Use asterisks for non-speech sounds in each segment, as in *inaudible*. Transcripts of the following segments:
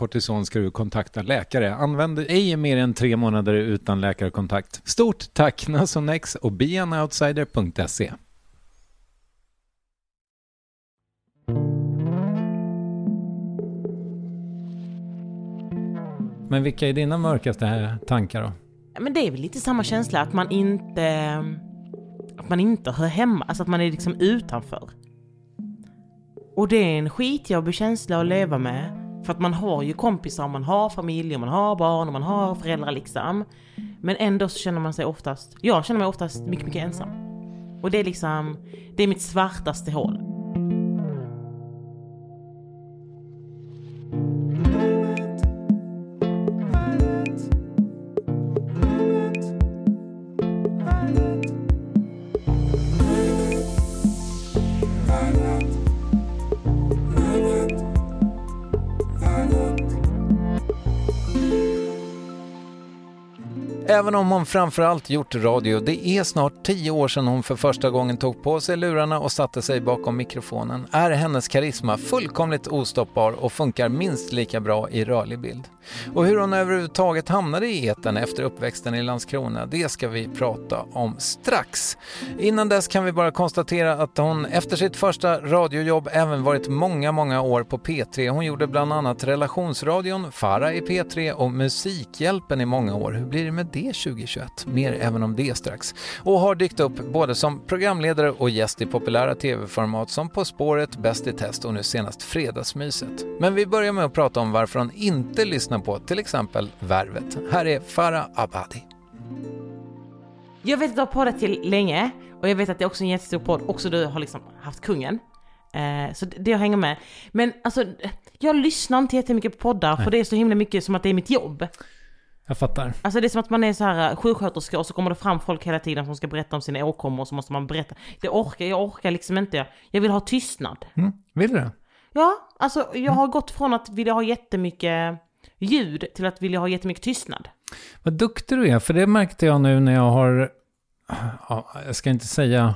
kortison ska du kontakta läkare. Använd ej mer än tre månader utan läkarkontakt. Stort tack Nasonex och beanoutsider.se. Men vilka är dina mörkaste tankar då? Men det är väl lite samma känsla att man inte... Att man inte hör hemma, alltså att man är liksom utanför. Och det är en skitjobbig känsla att leva med. För att man har ju kompisar, man har familj, man har barn och man har föräldrar liksom. Men ändå så känner man sig oftast, jag känner mig oftast mycket, mycket ensam. Och det är liksom, det är mitt svartaste hål. Även om hon framförallt gjort radio, det är snart tio år sedan hon för första gången tog på sig lurarna och satte sig bakom mikrofonen, är hennes karisma fullkomligt ostoppbar och funkar minst lika bra i rörlig bild. Och hur hon överhuvudtaget hamnade i eten efter uppväxten i Landskrona, det ska vi prata om strax. Innan dess kan vi bara konstatera att hon efter sitt första radiojobb även varit många, många år på P3. Hon gjorde bland annat Relationsradion, Farah i P3 och Musikhjälpen i många år. Hur blir det med det 2021? Mer även om det strax. Och har dykt upp både som programledare och gäst i populära tv-format som På spåret, Bäst i test och nu senast Fredagsmyset. Men vi börjar med att prata om varför hon inte lyssnar på till exempel Värvet. Här är Farah Abadi. Jag vet att du har poddat till länge och jag vet att det är också en jättestor podd, också du har liksom haft kungen. Eh, så det jag hänger med. Men alltså, jag lyssnar inte jättemycket på poddar för det är så himla mycket som att det är mitt jobb. Jag fattar. Alltså det är som att man är så här sjuksköterska och så kommer det fram folk hela tiden som ska berätta om sina åkommor och så måste man berätta. Det orkar, jag orkar liksom inte. Jag vill ha tystnad. Mm. Vill du det? Ja, alltså jag har gått från att vilja ha jättemycket ljud till att vilja ha jättemycket tystnad. Vad duktig du är, för det märkte jag nu när jag har, ja, jag ska inte säga,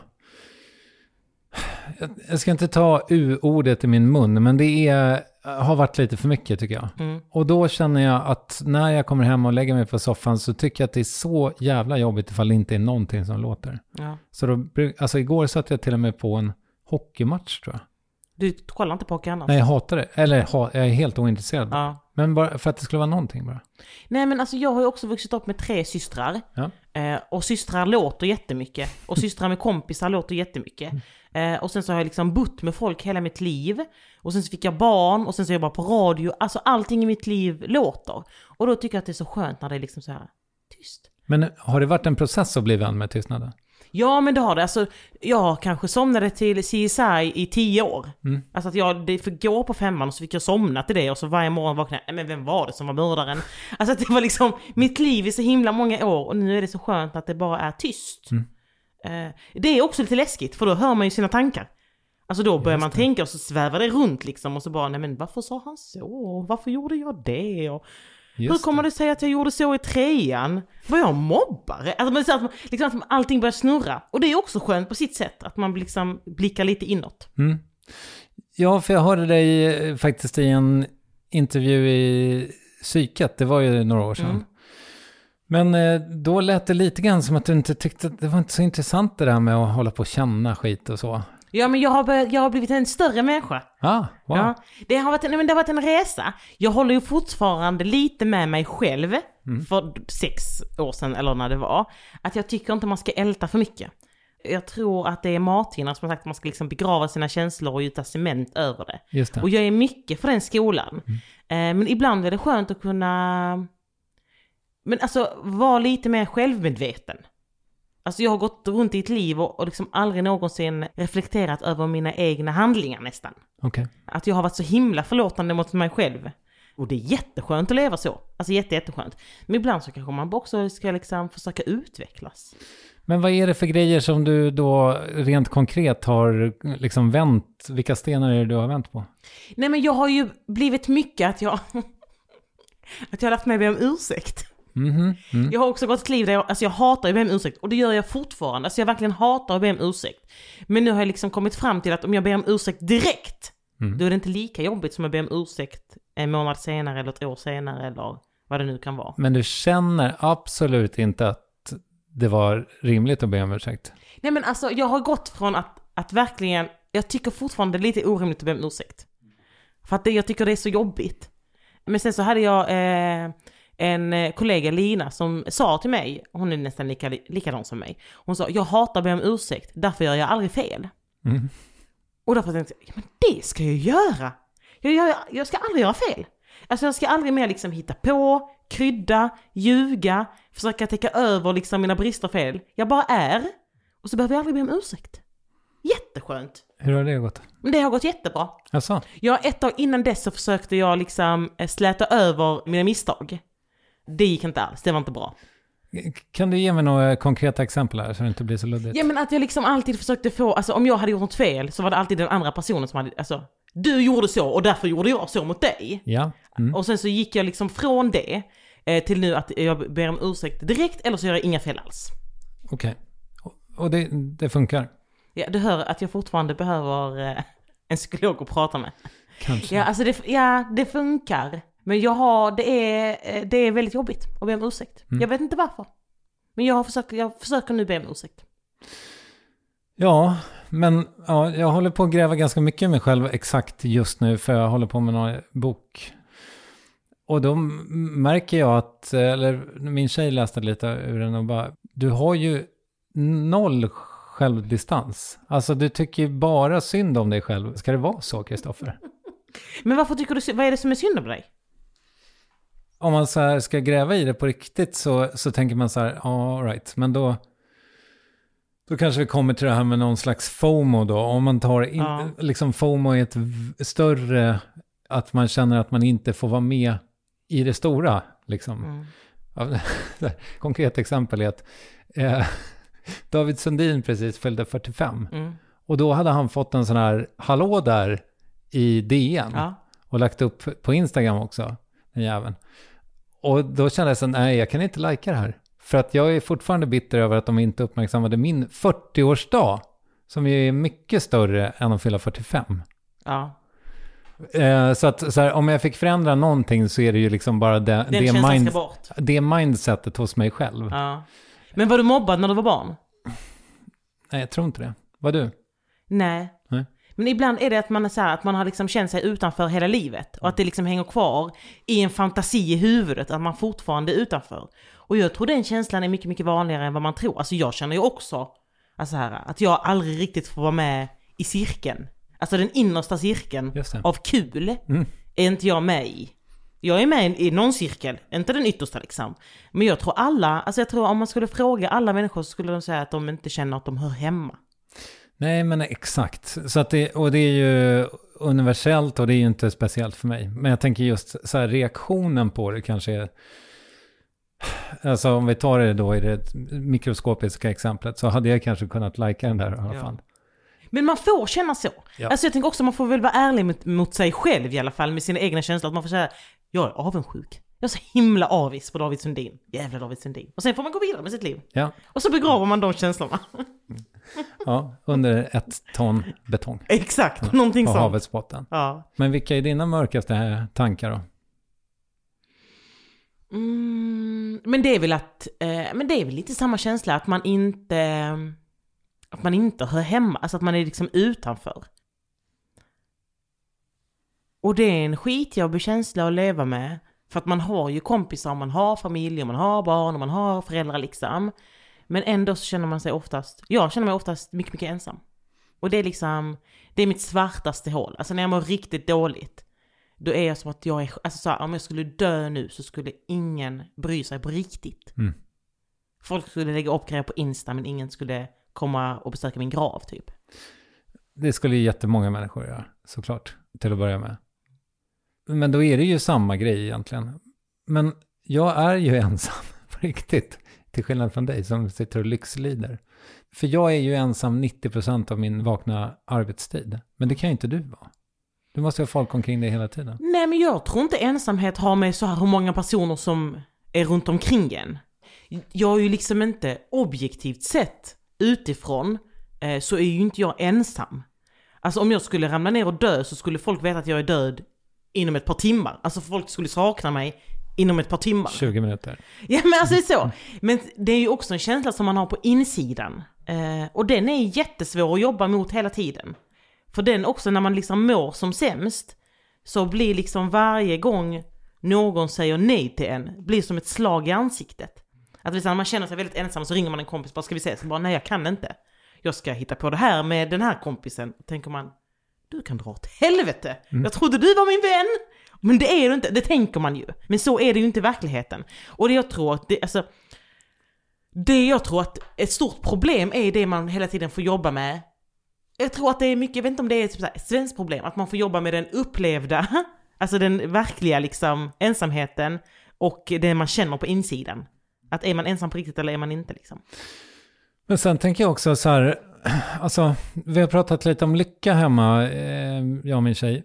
jag ska inte ta u-ordet i min mun, men det är har varit lite för mycket tycker jag. Mm. Och då känner jag att när jag kommer hem och lägger mig på soffan så tycker jag att det är så jävla jobbigt ifall det inte är någonting som låter. Ja. Så då, alltså igår satt jag till och med på en hockeymatch tror jag. Du kollar inte på hockey annars? Nej, jag hatar det. Eller jag är helt ointresserad. Ja. Men bara för att det skulle vara någonting bara. Nej men alltså jag har ju också vuxit upp med tre systrar. Ja. Eh, och systrar låter jättemycket. Och systrar med kompisar låter jättemycket. Eh, och sen så har jag liksom bott med folk hela mitt liv. Och sen så fick jag barn och sen så jobbar jag på radio. Alltså allting i mitt liv låter. Och då tycker jag att det är så skönt när det är liksom så här tyst. Men har det varit en process att bli vän med tystnaden? Ja men det har det. Alltså jag kanske somnade till CSI i tio år. Alltså att jag, det fick gå på femman och så fick jag somna till det och så varje morgon vaknade jag, "Nej, men vem var det som var mördaren? *laughs* Alltså att det var liksom mitt liv i så himla många år och nu är det så skönt att det bara är tyst. Eh, det är också lite läskigt för då hör man ju sina tankar. Alltså då börjar man tänka och så svävar det runt liksom och så bara, nej men varför sa han så? Varför gjorde jag det? Och, hur kommer det sig att jag gjorde så i trean? Var jag mobbare? Alltså, att, man- liksom, att allting börjar snurra. Och det är också skönt på sitt sätt, att man liksom blickar lite inåt. Ja, för jag hörde dig eh, faktiskt i en intervju i Psyket, det var ju några år sedan. Mm. Men eh, då lät det lite grann som att du inte tyckte att det var inte så intressant det där med att hålla på och känna skit och så. Ja men jag har, börjat, jag har blivit en större människa. Ah, wow. Ja, det, har varit, en- men det har varit en resa. Jag håller ju fortfarande lite med mig själv, för sex år sedan eller när det var, att jag tycker inte man ska älta för mycket. Jag tror att det är mathinnan som har sagt att man ska liksom begrava sina känslor och gjuta cement över det. Det. Och jag är mycket för den skolan. Eh, men ibland är det skönt att kunna, men alltså vara lite mer självmedveten. Alltså jag har gått runt i ett liv och, och liksom aldrig någonsin reflekterat över mina egna handlingar nästan. Okej. Att jag har varit så himla förlåtande mot mig själv. Och det är jätteskönt att leva så. Alltså jätte, jätteskönt. Men ibland så kanske man också ska liksom försöka utvecklas. Men vad är det för grejer som du då rent konkret har liksom vänt? Vilka stenar är det du har vänt på? Nej men jag har ju blivit mycket att jag... *laughs* att jag har haft med mig om ursäkt. Mhm. Mm. Jag har också gått ett liv där jag, alltså jag hatar att be om ursäkt och det gör jag fortfarande. Alltså jag verkligen hatar att be om ursäkt. Men nu har jag liksom kommit fram till att om jag ber om ursäkt direkt, då är det inte lika jobbigt som att be om ursäkt en månad senare eller ett år senare eller vad det nu kan vara. Men du känner absolut inte att det var rimligt att be om ursäkt? Nej men alltså jag har gått från att, att verkligen, jag tycker fortfarande det är lite orimligt att be om ursäkt. För att det, jag tycker det är så jobbigt. Men sen så hade jag eh, en eh, kollega, Lina, som sa till mig, hon är nästan lika, likadan som mig. Hon sa, jag hatar att be om ursäkt, därför gör jag aldrig fel. Mm. Och därför tänkte jag, ja men det ska jag göra! Jag, jag, jag ska aldrig göra fel. Alltså jag ska aldrig mer liksom hitta på, krydda, ljuga, försöka täcka över liksom mina brister och fel. Jag bara är, och så behöver jag aldrig be om ursäkt. Jätteskönt! Hur har det gått? Det har gått jättebra. Alltså, Ja, ett tag innan dess så försökte jag liksom eh, släta över mina misstag. Det gick inte alls, det var inte bra. kan du ge mig några konkreta exempel här så det inte blir så luddigt? Ja men att jag liksom alltid försökte få, alltså om jag hade gjort något fel så var det alltid den andra personen som hade, alltså du gjorde så och därför gjorde jag så mot dig. Ja. Mm. Och sen så gick jag liksom från det eh, till nu att jag ber om ursäkt direkt eller så gör jag inga fel alls. Okej. Och- Och det, det funkar? Ja, du hör att jag fortfarande behöver eh, en psykolog att prata med. Kanske. Ja, alltså det, ja, det funkar. Men jag har, det är, eh, det är väldigt jobbigt att be om ursäkt. Jag vet inte varför. Men jag, har försökt, jag försöker nu be om ursäkt. Ja, men ja, jag håller på att gräva ganska mycket i mig själv exakt just nu för jag håller på med någon bok. Och då märker jag att, eller min tjej läste lite ur den och bara, du har ju noll självdistans. Alltså du tycker ju bara synd om dig själv. Ska det vara så, Kristoffer? *laughs* Men varför tycker du, vad är det som är synd om dig? Om man så här ska gräva i det på riktigt så, så tänker man så här, all right, men då, då kanske vi kommer till det här med någon slags FOMO då. Om man tar in, Ja. liksom FOMO är ett större, att man känner att man inte får vara med i det stora. Liksom. Mm. *laughs* Konkret exempel är att eh, *laughs* David Sundin precis fyllde 45. Mm. Och då hade han fått en sån här hallå där i DN. Ja. Och lagt upp på Instagram också, den jäveln. Och då kände jag så nej jag kan inte lajka det här. För att jag är fortfarande bitter över att de inte uppmärksammade min 40-årsdag. Som ju är mycket större än att fylla 45. Ja. Eh, så att så här, om jag fick förändra någonting så är det ju liksom bara det, det, mind, det mindsetet hos mig själv. Ja. Men var du mobbad när du var barn? Nej, jag tror inte det. Var du? Nej. Nej. Men ibland är det att man är så här, att man har liksom känt sig utanför hela livet. Och att det liksom hänger kvar i en fantasi i huvudet, att man fortfarande är utanför. Och jag tror den känslan är mycket, mycket vanligare än vad man tror. Alltså jag känner ju också, alltså här, att jag aldrig riktigt får vara med i cirkeln. Alltså den innersta cirkeln av kul Mm. är inte jag med i. Jag är med i någon cirkel, inte den yttersta liksom. Men jag tror alla, alltså jag tror om man skulle fråga alla människor så skulle de säga att de inte känner att de hör hemma. Nej, men exakt. Så att det, och det är ju universellt och det är ju inte speciellt för mig. Men jag tänker just så här, reaktionen på det kanske är... Alltså om vi tar det då i det mikroskopiska exemplet så hade jag kanske kunnat lajka den där i alla Ja. fall. Men man får känna så. Ja. Alltså jag tänker också man får väl vara ärlig mot, mot sig själv i alla fall med sina egna känslor. Att man får säga, jag är avundsjuk. Jag är så himla avis på David Sundin. Jävla David Sundin. Och sen får man gå vidare med sitt liv. Ja, Och så begraver man de känslorna. *laughs* *laughs* ja under ett ton betong Exakt, någonting på sånt. havets botten. Ja. Men vilka är dina mörkaste tankar då? Mm, men det är väl att, eh, men det är väl lite samma känsla att man inte, att man inte hör hemma, alltså att man är liksom utanför. Och det är en skitjobbig känsla att leva med. För att man har ju kompisar, man har familj, och man har barn och man har föräldrar liksom. Men ändå så känner man sig oftast, jag känner mig oftast mycket, mycket ensam. Och det är liksom, det är mitt svartaste hål. Alltså när jag mår riktigt dåligt, då är jag som att jag är, alltså så här, om jag skulle dö nu så skulle ingen bry sig på riktigt. Mm. Folk skulle lägga upp grejer på Insta men ingen skulle komma och besöka min grav typ. Det skulle ju jättemånga människor göra, såklart, till att börja med. Men då är det ju samma grej egentligen. Men jag är ju *laughs* ensam på riktigt, till skillnad från dig som sitter och lyxlider. För jag är ju ensam 90% av min vakna arbetstid. Men det kan ju inte du vara. Du måste ha folk omkring dig hela tiden. Nej men jag tror inte ensamhet har med så här hur många personer som är runt omkring en. Jag är ju liksom inte objektivt sett utifrån eh, så är ju inte jag ensam. Alltså om jag skulle ramla ner och dö så skulle folk veta att jag är död inom ett par timmar. Alltså folk skulle sakna mig inom ett par timmar. 20 minuter. Ja men alltså det är så. Men det är ju också en känsla som man har på insidan. Eh, och den är jättesvår att jobba mot hela tiden. För den också när man liksom mår som sämst, så blir liksom varje gång någon säger nej till en, blir som ett slag i ansiktet. Att liksom när man känner sig väldigt ensam så ringer man en kompis bara ska vi ses? Så bara nej jag kan inte. Jag ska hitta på det här med den här kompisen. Tänker man, du kan dra åt helvete. Jag trodde du var min vän. Men det är det inte, det tänker man ju. Men så är det ju inte i verkligheten. Och det jag tror att det, alltså, det jag tror att ett stort problem är det man hela tiden får jobba med. Jag tror att det är mycket, jag vet inte om det är typ ett svenskt problem, att man får jobba med den upplevda, *laughs* alltså den verkliga liksom ensamheten och det man känner på insidan. Att är man ensam på riktigt eller är man inte liksom? Men sen tänker jag också så här, *clears throat* alltså vi har pratat lite om lycka hemma, eh, jag och min tjej.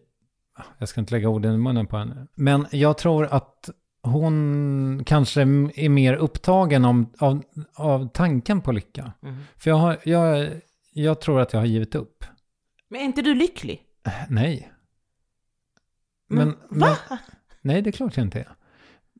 Jag ska inte lägga orden i munnen på henne. Men jag tror att hon kanske är mer upptagen om, av, av tanken på lycka. Mm. För jag, har, jag, jag tror att jag har givit upp. Men är inte du lycklig? Nej. Men, Men, va? men, nej, det är klart jag inte är.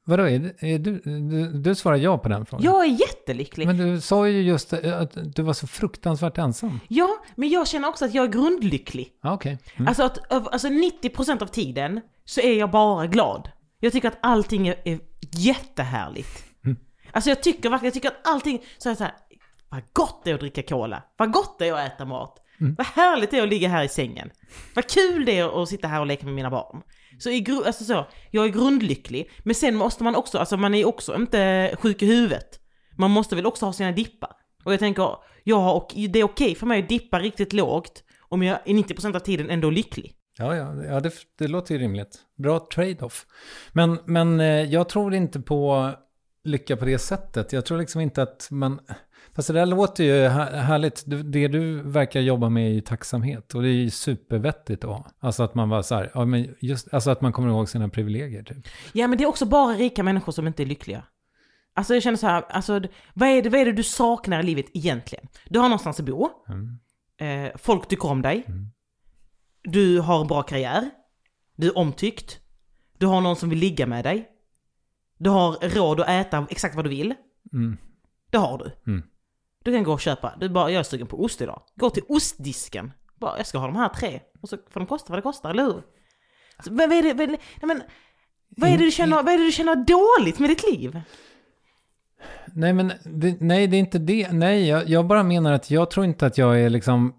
Vadå, är, är du, du, du svarar ja på den frågan. Jag är jättelycklig. Men du sa ju just att du var så fruktansvärt ensam. Ja, men jag känner också att jag är grundlycklig. Okej. Mm. Alltså att alltså 90% av tiden så är jag bara glad. Jag tycker att allting är, är jättehärligt. Mm. Alltså jag tycker verkligen, jag tycker att allting, så här, så här, vad gott det är att dricka cola, vad gott det är att äta mat, Mm. vad härligt det är att ligga här i sängen, vad kul det är att sitta här och leka med mina barn. Så, i, gru- alltså så jag är grundlycklig, men sen måste man också, alltså man är också inte sjuk i huvudet. Man måste väl också ha sina dippar. Och jag tänker, jag har, och det är okej för mig att dippa riktigt lågt om jag är 90% av tiden ändå är lycklig. Ja, ja, ja det, det låter ju rimligt. Bra trade-off. Men, men eh, jag tror inte på lycka på det sättet. Jag tror liksom inte att man... Fast det där låter ju här- härligt. Det du verkar jobba med är ju tacksamhet. Och det är ju supervettigt då. Alltså att man bara så här, ja, men just, alltså att man kommer ihåg sina privilegier typ. Ja men det är också bara rika människor som inte är lyckliga. Alltså jag känner så här, alltså vad är det, vad är det du saknar i livet egentligen? Du har någonstans att bo, Mm. eh, folk tycker om dig, du har en bra karriär, Du är omtyckt. Du har någon som vill ligga med dig. Du har råd att äta exakt vad du vill. Mm. Det har du. Mm. Du kan gå och köpa, du bara, jag är sugen på ost idag. Gå till ostdisken. Bara, jag ska ha de här tre. Och så får de kosta vad det kostar, eller hur? Så, vad, vad, är det, vad, är det, nej, men, vad, är det du känner, vad är det du känner dåligt med ditt liv? Nej, men det, nej, det är inte det. Nej, jag, jag bara menar att jag tror inte att jag är liksom...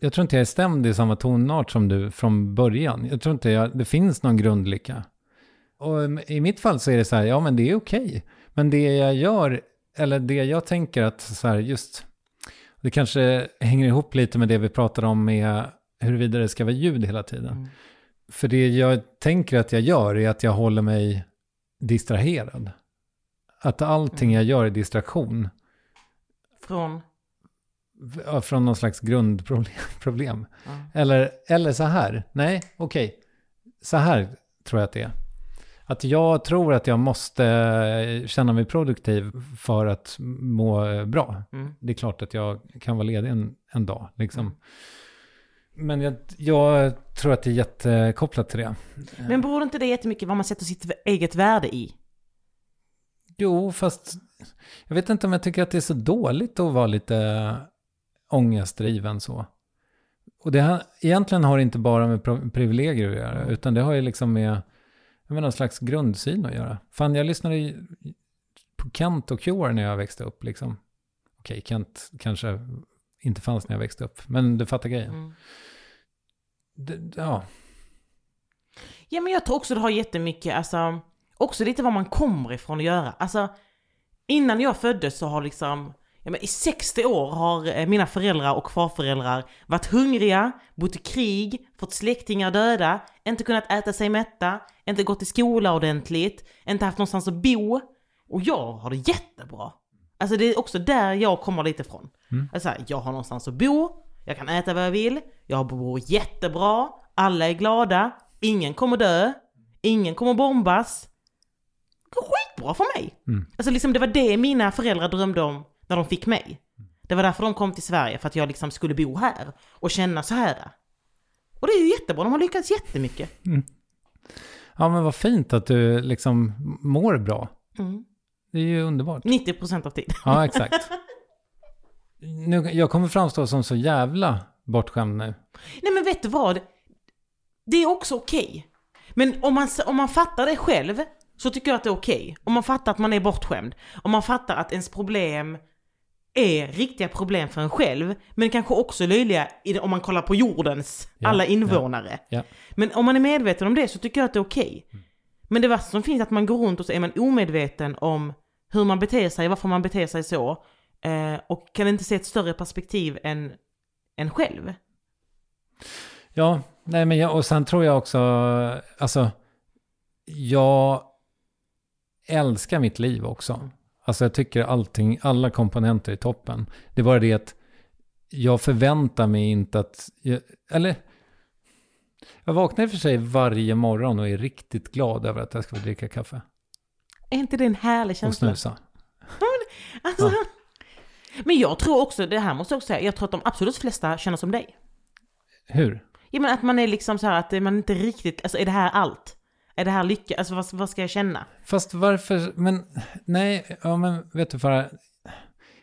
Jag tror inte jag är stämd i samma tonart som du från början. Jag tror inte jag, det finns någon grundlycka. Och i mitt fall så är det så här, ja men det är okej. Men det jag gör, eller det jag tänker att så här, just... Det kanske hänger ihop lite med det vi pratade om med huruvida det ska vara ljud hela tiden. Mm. För det jag tänker att jag gör är att jag håller mig distraherad. Att allting jag gör är distraktion. Från? Ja, Från någon slags grundproblem. *laughs* Problem. Ja. Eller, eller så här. Nej, okej. Så här tror jag att det är. Att jag tror att jag måste känna mig produktiv för att må bra. Mm. Det är klart att jag kan vara ledig en, en dag. Liksom. Men jag, jag tror att det är jättekopplat till det. Men beror inte det jättemycket vad man sätter sitt eget värde i? Jo, fast jag vet inte om jag tycker att det är så dåligt att vara lite ångestdriven så. Och det här, egentligen har det inte bara med privilegier att göra, utan det har ju liksom med menar, en slags grundsyn att göra. Fan, jag lyssnade ju på Kent och Cure när jag växte upp. Liksom. Okej, Kent kanske inte fanns när jag växte upp, men du fattar grejen. Mm. Det, ja, Ja men jag tror också det har jättemycket, alltså, också lite var man kommer ifrån att göra. Alltså, innan jag föddes så har liksom, ja men i 60 år har eh, mina föräldrar och farföräldrar varit hungriga, bott i krig, fått släktingar döda, inte kunnat äta sig mätta, inte gått i skola ordentligt, inte haft någonstans att bo. Och jag har det jättebra. Alltså det är också där jag kommer lite ifrån. Alltså, här, jag har någonstans att bo, jag kan äta vad jag vill, jag bor jättebra, alla är glada, ingen kommer dö, ingen kommer bombas. Det går skitbra för mig. Alltså liksom det var det mina föräldrar drömde om när de fick mig. Det var därför de kom till Sverige, för att jag liksom skulle bo här och känna så här. Och det är ju jättebra, de har lyckats jättemycket. ja men vad fint att du liksom mår bra. Mm. Det är ju underbart. 90% av tiden. Ja, exakt. Nu, jag kommer framstå som så jävla bortskämd nu. Nej men vet du vad? Det är också okej. Men om man, om man fattar det själv så tycker jag att det är okej. Om man fattar att man är bortskämd. Om man fattar att ens problem är riktiga problem för en själv. Men kanske också löjliga om man kollar på jordens Ja, alla ja. invånare. Ja. Men om man är medveten om det så tycker jag att det är okej. Men det värsta som finns är att man går runt och så är man omedveten om hur man beter sig, varför man beter sig så. Eh, och kan inte se ett större perspektiv än, än själv. Ja, nej men jag, och sen tror jag också, alltså, jag älskar mitt liv också. Alltså jag tycker allting, alla komponenter är toppen. Det är bara det att jag förväntar mig inte att, jag, eller, jag vaknar i och för sig varje morgon och är riktigt glad över att jag ska få dricka kaffe Är inte det en härlig och känsla? snusa. Alltså, Men jag tror också, det här måste jag också säga, jag tror att de absolut flesta känner som dig. Hur? Ja men att man är liksom så här att man inte riktigt, alltså är det här allt? Är det här lycka? Alltså vad, vad ska jag känna? Fast varför, men nej, ja men vet du Farah,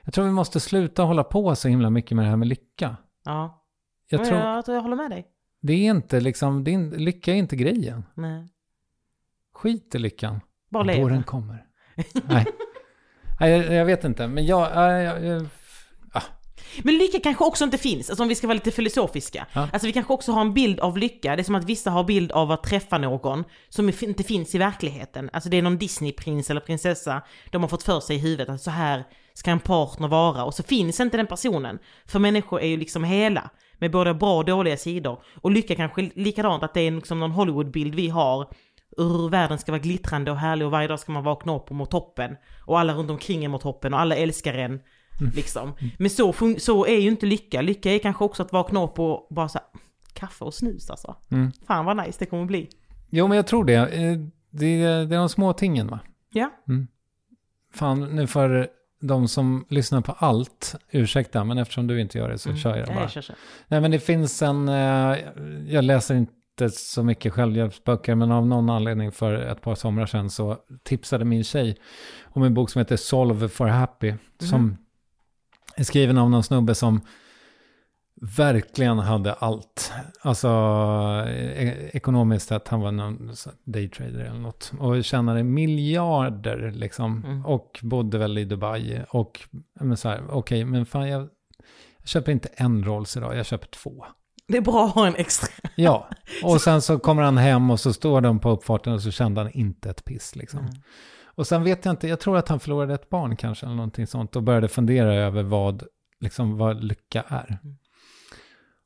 jag tror vi måste sluta hålla på så himla mycket med det här med lycka. Ja. Jag tror, jag, jag håller med dig. det är inte liksom, det är, lycka är inte grejen. Nej. Skit i lyckan. Bara Då leva. den kommer. nej. nej, jag, jag vet inte, men jag, jag, jag Men lycka kanske också inte finns, alltså om vi ska vara lite filosofiska. Ja. Alltså vi kanske också har en bild av lycka, det är som att vissa har bild av att träffa någon som inte finns i verkligheten. Alltså det är någon Disneyprins eller prinsessa, de har fått för sig i huvudet att så här ska en partner vara och så finns inte den personen. För människor är ju liksom hela, med både bra och dåliga sidor. Och lycka kanske likadant, att det är liksom någon Hollywoodbild vi har hur världen ska vara glittrande och härlig och varje dag ska man vakna upp och må toppen. Och alla runt omkring är mår toppen och alla älskar en. Liksom. Men så, så är ju inte lycka. Lycka är kanske också att vakna upp och bara så här, kaffe och snus alltså. Mm. Fan vad nice det kommer bli. Jo, men jag tror det. Eh, Det är, det är de små tingen, va? Ja. Fan, nu för de som lyssnar på allt, ursäkta, men eftersom du inte gör det så kör jag Ja, bara. jag kör, kör. Nej, men det finns en, eh, jag läser in, inte så mycket självhjälpsböcker, men av någon anledning för ett par somrar sedan så tipsade min tjej om en bok som heter Solve for Happy, som är skriven av någon snubbe som verkligen hade allt. Alltså e- ekonomiskt sett, han var någon daytrader eller något. Och tjänade miljarder liksom. Och bodde väl i Dubai. Och men så här, okej, men fan jag, jag köper inte en Rolls idag, jag köper två. Det är bra att ha en extra. Ja, *laughs* och sen så kommer han hem och så står de på uppfarten och så kände han inte ett piss liksom. Och sen vet jag inte, jag tror att han förlorade ett barn kanske eller någonting sånt och började fundera över vad, liksom, vad lycka är.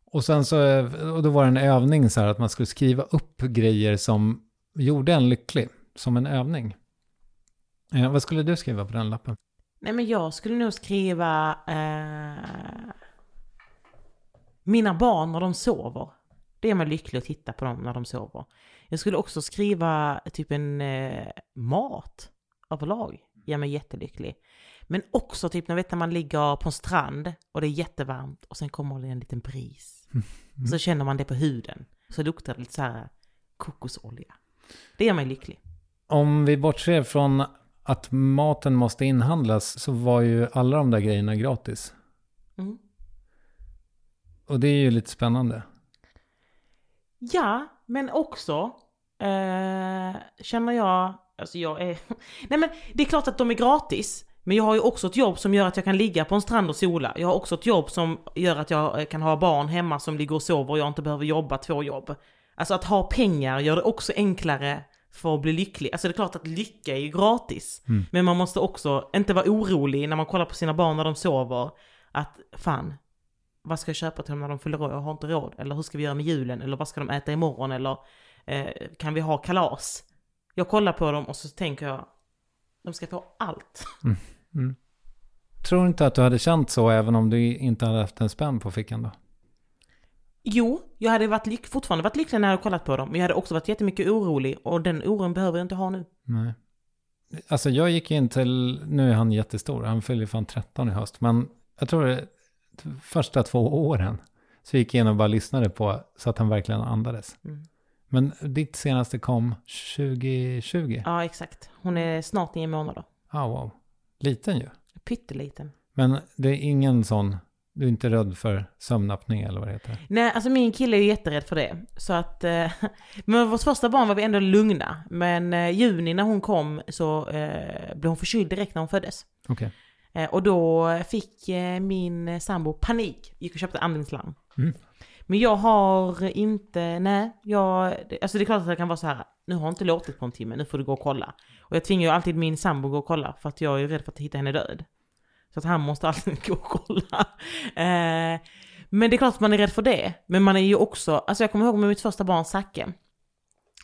Och sen så, och då var det en övning så här att man skulle skriva upp grejer som gjorde en lycklig, som en övning. Eh, vad skulle du skriva på den lappen? Nej men jag skulle nog skriva eh, Mina barn när de sover. Det gör mig lycklig att titta på dem när de sover. Jag skulle också skriva typ en eh, mat överlag. Gör mig jättelycklig. Men också typ när, vet, när man ligger på en strand och det är jättevarmt och sen kommer det en liten bris. Så känner man det på huden. Så luktar det lite så här kokosolja. Det gör mig lycklig. Om vi bortser från att maten måste inhandlas så var ju alla de där grejerna gratis. Mm. Och det är ju lite spännande. Ja, men också eh, känner jag, alltså jag är, *laughs* nej men det är klart att de är gratis. Men jag har ju också ett jobb som gör att jag kan ligga på en strand och sola. Jag har också ett jobb som gör att jag eh, kan ha barn hemma som ligger och sover och jag inte behöver jobba två jobb. Alltså att ha pengar gör det också enklare för att bli lycklig. Alltså det är klart att lycka är ju gratis. Men man måste också inte vara orolig när man kollar på sina barn när de sover. Att fan, vad ska jag köpa till dem när de fyller år? Jag har inte råd. Eller hur ska vi göra med julen? Eller vad ska de äta imorgon? Eller eh, kan vi ha kalas? Jag kollar på dem och så tänker jag, de ska få allt. Tror inte att du hade känt så även om du inte hade haft en spänn på fickan då? Jo, jag hade varit fortfarande varit lycklig när jag hade kollat på dem. Men jag hade också varit jättemycket orolig och den oron behöver jag inte ha nu. Nej. Alltså jag gick in till, nu är han jättestor, han fyller ju fan 13 i höst, men jag tror det första två åren så gick jag in och bara lyssnade på så att han verkligen andades. Mm. Men ditt senaste kom 2020? Ja, exakt. Hon är snart nio månader. Ah, wow. Liten ju. Pytteliten. Men det är ingen sån, du är inte rädd för sömnapné eller vad det heter? Nej, alltså min kille är ju jätterädd för det. Så att, eh, *laughs* men vårt första barn var vi ändå lugna. Men eh, juni när hon kom så eh, blev hon förkyld direkt när hon föddes. Okej. Eh, och då fick eh, min sambo panik, gick och köpte andningslarm. Mm. Men jag har inte, nej, jag, alltså det är klart att det kan vara så här, nu har inte låtit på en timme, nu får du gå och kolla. Och jag tvingar ju alltid min sambo gå och kolla, för att jag är rädd för att hitta henne död. Så att han måste alltid *laughs* gå och kolla. Eh, men det är klart att man är rädd för det. Men man är ju också, alltså jag kommer ihåg med mitt första barn Zacke,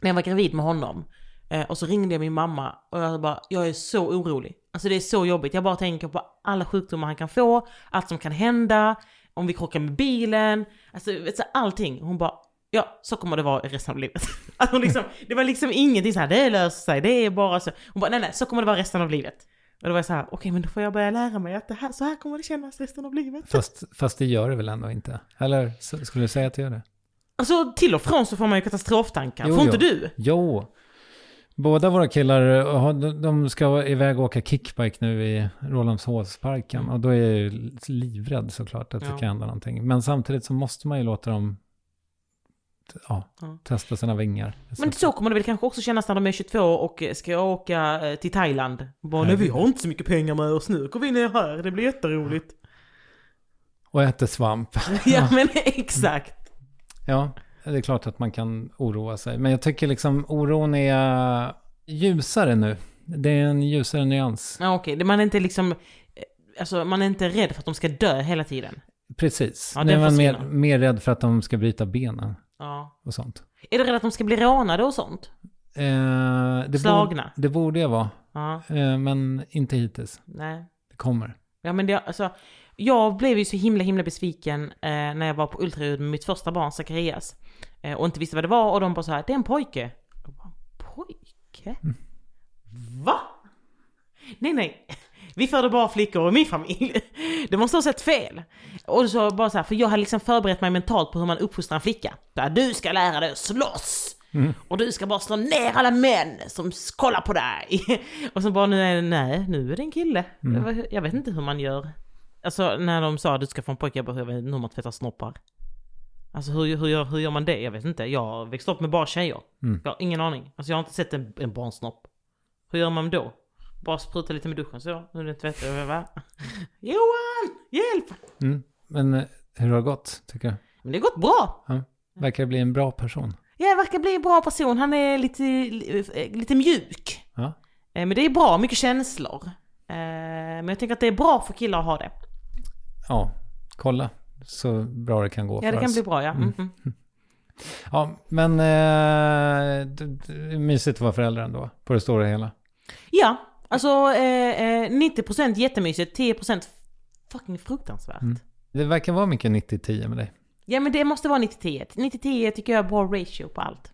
när jag var gravid med honom. Eh, och så ringde jag min mamma och jag bara, jag är så orolig. Alltså det är så jobbigt. Jag bara tänker på alla sjukdomar han kan få, allt som kan hända, om vi krockar med bilen, alltså vet allting. Hon bara, ja så kommer det vara resten av livet. *laughs* Alltså, hon liksom, det var liksom ingenting så här, det löser sig, det är bara så. Hon bara, nej nej, så kommer det vara resten av livet. Och då var jag så här, okej men då får jag börja lära mig att det här, så här kommer det kännas resten av livet. Fast, fast det gör det väl ändå inte? Eller skulle du säga att det gör det? Alltså till och från så får man ju katastroftankar, Jo, får inte jo. du? Jo. Båda våra killar, eh, de- ska iväg och åka kickbike nu i Rålambshovsparken. Och då är jag ju livrädd såklart att Ja. det kan hända någonting. Men samtidigt så måste man ju låta dem ja, Ja. testa sina vingar. Men så kommer det väl kanske också kännas när de är 22 och ska åka eh, till Thailand. Bara, nej vi har inte så mycket pengar med oss nu, går vi ner här, det blir jätteroligt. Och äter svamp. *laughs* ja men *laughs* exakt. Ja, det är klart att man kan oroa sig. Men jag tycker liksom oron är ljusare nu. Det är en ljusare nyans. Ja okej, man är inte liksom, eh, alltså man är inte rädd för att de ska dö hela tiden. Precis. Ja, nu är man mer, mer rädd för att de ska bryta benen Ja. och sånt. Är du rädd att de ska bli rånade och sånt? Eh, det Slagna? Borde, det borde jag vara. Ja, Eh, men inte hittills. nej. Det kommer. Ja men det, alltså, jag blev ju så himla himla besviken eh, när jag var på ultraljud med mitt första barn Zacharias. Eh, och inte visste vad det var och de bara så här, det är en pojke. Jag bara, pojke? Va? Nej nej, *laughs* vi födde bara flickor i min familj. *laughs* Det måste ha sett fel. Och så bara så här, för jag hade liksom förberett mig mentalt på hur man uppfostrar en flicka. Där, du ska lära dig att slåss! Och du ska bara slå ner alla män som kollar på dig. *laughs* Och så bara nu är det, nej, nu är det en kille. Jag vet- Jag vet inte hur man gör. Alltså när de sa att du ska få en pojke, jag bara, jag vet inte hur man tvättar snoppar. Alltså hur, hur, gör, hur gör man det? Jag vet inte. Jag har växt upp med bara tjejer. Jag har ingen aning. Alltså jag har inte sett en, en barnsnopp. Hur gör man då? Bara spruta lite med duschen så, nu är det tvättat. Va? Johan! Hjälp! Mm. Men eh, hur har det gått, tycker du? Men det har gått bra. Ja. Verkar bli en bra person. Jag verkar bli en bra person. Han är lite, lite mjuk. Ja. Eh, Men det är bra, mycket känslor. Eh, Men jag tänker att det är bra för killar att ha det. ja, kolla så bra det kan gå Ja, det kan oss. bli bra ja. Mm. Mm. *laughs* Ja, men eh, det, det är mysigt att vara förälder ändå, på det stora hela. Ja, alltså eh, eh, 90% jättemysigt, 10% fucking fruktansvärt. Mm. Det verkar vara mycket 90-10 med dig. Ja men det måste vara 90-10. 90-10 tycker jag är bra ratio på allt.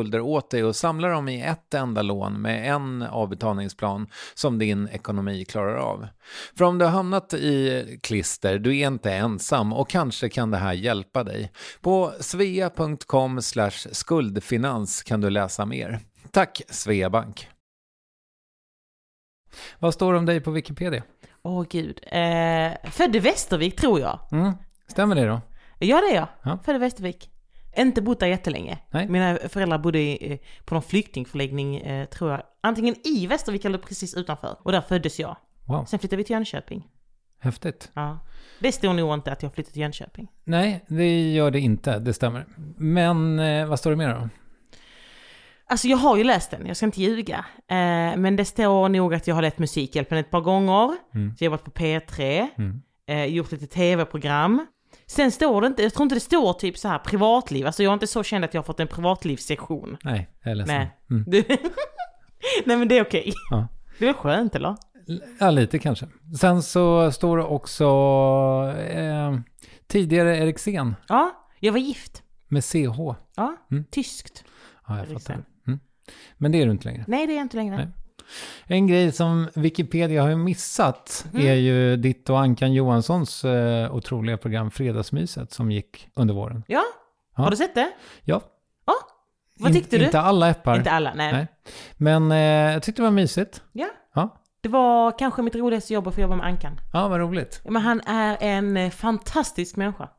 åt dig och samlar dem i ett enda lån med en avbetalningsplan som din ekonomi klarar av. För om du har hamnat i klister, du är inte ensam och kanske kan det här hjälpa dig. På svea.com skuldfinans kan du läsa mer. Tack Sveabank! Vad står det om dig på Wikipedia? Åh gud. Eh, född i Västervik tror jag. Mm. Stämmer det då? Ja det är jag. Ja. Född i Västervik. Inte bott där jättelänge. Nej. Mina föräldrar bodde i, eh, på någon flyktingförläggning, eh, tror jag. Antingen i Västervik eller precis utanför. Och där föddes jag. Wow, Sen flyttade vi till Jönköping. häftigt. Ja. Det står nog inte att jag flyttade till Jönköping. Nej, det gör det inte, det stämmer. Men eh, vad står det mer då? Alltså jag har ju läst den, jag ska inte ljuga. Eh, men det står nog att jag har lett Musikhjälpen ett par gånger. Mm. Så jag har jobbat på P3, Mm. eh, gjort lite tv-program. Sen står det inte, jag tror inte det står typ så här privatliv. Alltså jag är inte så känd att jag har fått en privatlivssektion. Nej, jag är ledsen. Nej. Mm. *laughs* Nej men det är okej. Ja. Det är väl skönt eller? Ja, lite kanske. Sen så står det också eh, tidigare Eriksen Ja, jag var gift. med CH. Ja, Mm. tyskt. Ja, jag Eriksen. fattar. Mm. Men det är du inte längre. Nej det är jag inte längre. Nej. En grej som Wikipedia har missat Mm. är ju ditt och Ankan Johanssons eh, otroliga program Fredagsmyset som gick under våren. Ja, Ja. har du sett det? Ja. Ja. Vad tyckte du? Inte alla äppar. Inte alla, nej. Nej. Men eh, jag tyckte det var mysigt. Ja. Ja. Det var kanske mitt roligaste jobb att få jobba med Ankan. Ja, vad roligt. Men han är en eh, fantastisk människa.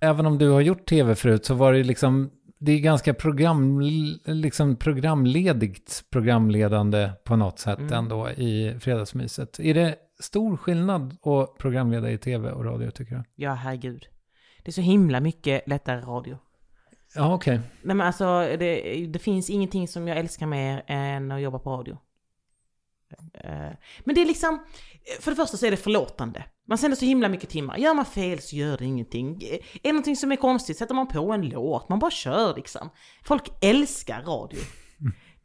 Även om du har gjort tv förut så var det liksom, det är ganska program, liksom programledigt programledande på något sätt Mm. ändå i Fredagsmyset. Är det stor skillnad att programleda i tv och radio tycker du? Ja, herregud. Det är så himla mycket lättare radio. Ja, okej. Nej men alltså, det, det finns ingenting som jag älskar mer än att jobba på radio. Eh, Men det är liksom, för det första så är det förlåtande. Man sänder så himla mycket timmar. Gör man fel så gör det ingenting. Är det någonting som är konstigt sätter man på en låt, man bara kör liksom. Folk älskar radio.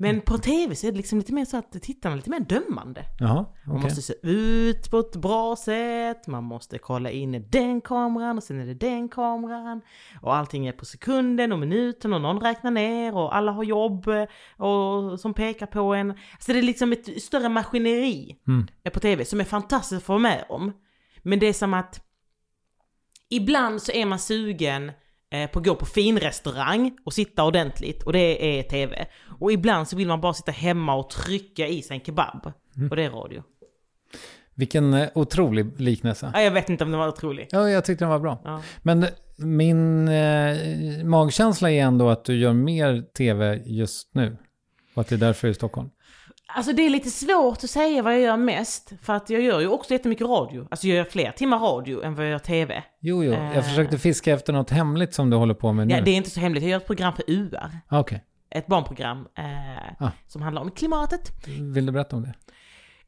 Men på tv så är det liksom lite mer så att tittarna är lite mer dömande. Jaha, Man okej. måste se ut på ett bra sätt, man måste kolla in den kameran och sen är det den kameran. Och allting är på sekunden och minuten och någon räknar ner och alla har jobb eh, och, som pekar på en. Så det är liksom ett större maskineri Mm. på tv som är fantastiskt att få vara med om. Men det är som att ibland så är man sugen på att gå på finrestaurang och sitta ordentligt och det är tv. Och ibland så vill man bara sitta hemma och trycka i sig en kebab och det är radio. Vilken eh, otrolig liknelse. Ja, jag vet inte om den var otrolig. Ja, jag tyckte den var bra. Ja. Men min eh, magkänsla är ändå att du gör mer tv just nu. Och att det är därför i Stockholm. Alltså det är lite svårt att säga vad jag gör mest. För att jag gör ju också jättemycket radio. Alltså jag gör fler timmar radio än vad jag gör tv. Jo, jo. Eh. Jag försökte fiska efter något hemligt som du håller på med nu. Ja, det är inte så hemligt. Jag gör ett program för UR. Ah, Okej. Ett barnprogram eh, Ah. som handlar om klimatet. Vill du berätta om det?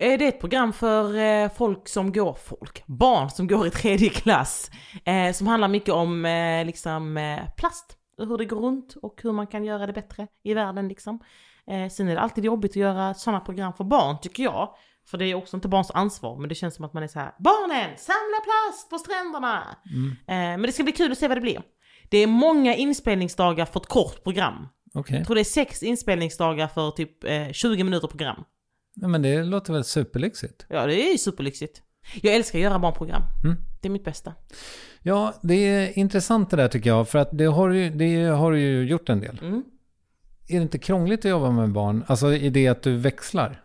Eh, Det är ett program för eh, folk som går, folk, barn som går i tredje klass. Eh, som handlar mycket om eh, liksom eh, plast, hur det går runt och hur man kan göra det bättre i världen liksom. Eh, sen är det alltid jobbigt att göra sådana program för barn tycker jag. För det är också inte barns ansvar, men det känns som att man är så här: barnen, samla plast på stränderna! Eh, men det ska bli kul att se vad det blir. Det är många inspelningsdagar för ett kort program. Okej. Jag tror det är sex inspelningsdagar för typ eh, 20 minuter program. Ja, men det låter väl superlyxigt? Ja, det är ju superlyxigt. Jag älskar att göra barnprogram. Mm. Det är mitt bästa. Ja, det är intressant det där tycker jag. För att det har, du ju, det har du ju gjort en del. Mm. Är det inte krångligt att jobba med barn? Alltså i det att du växlar?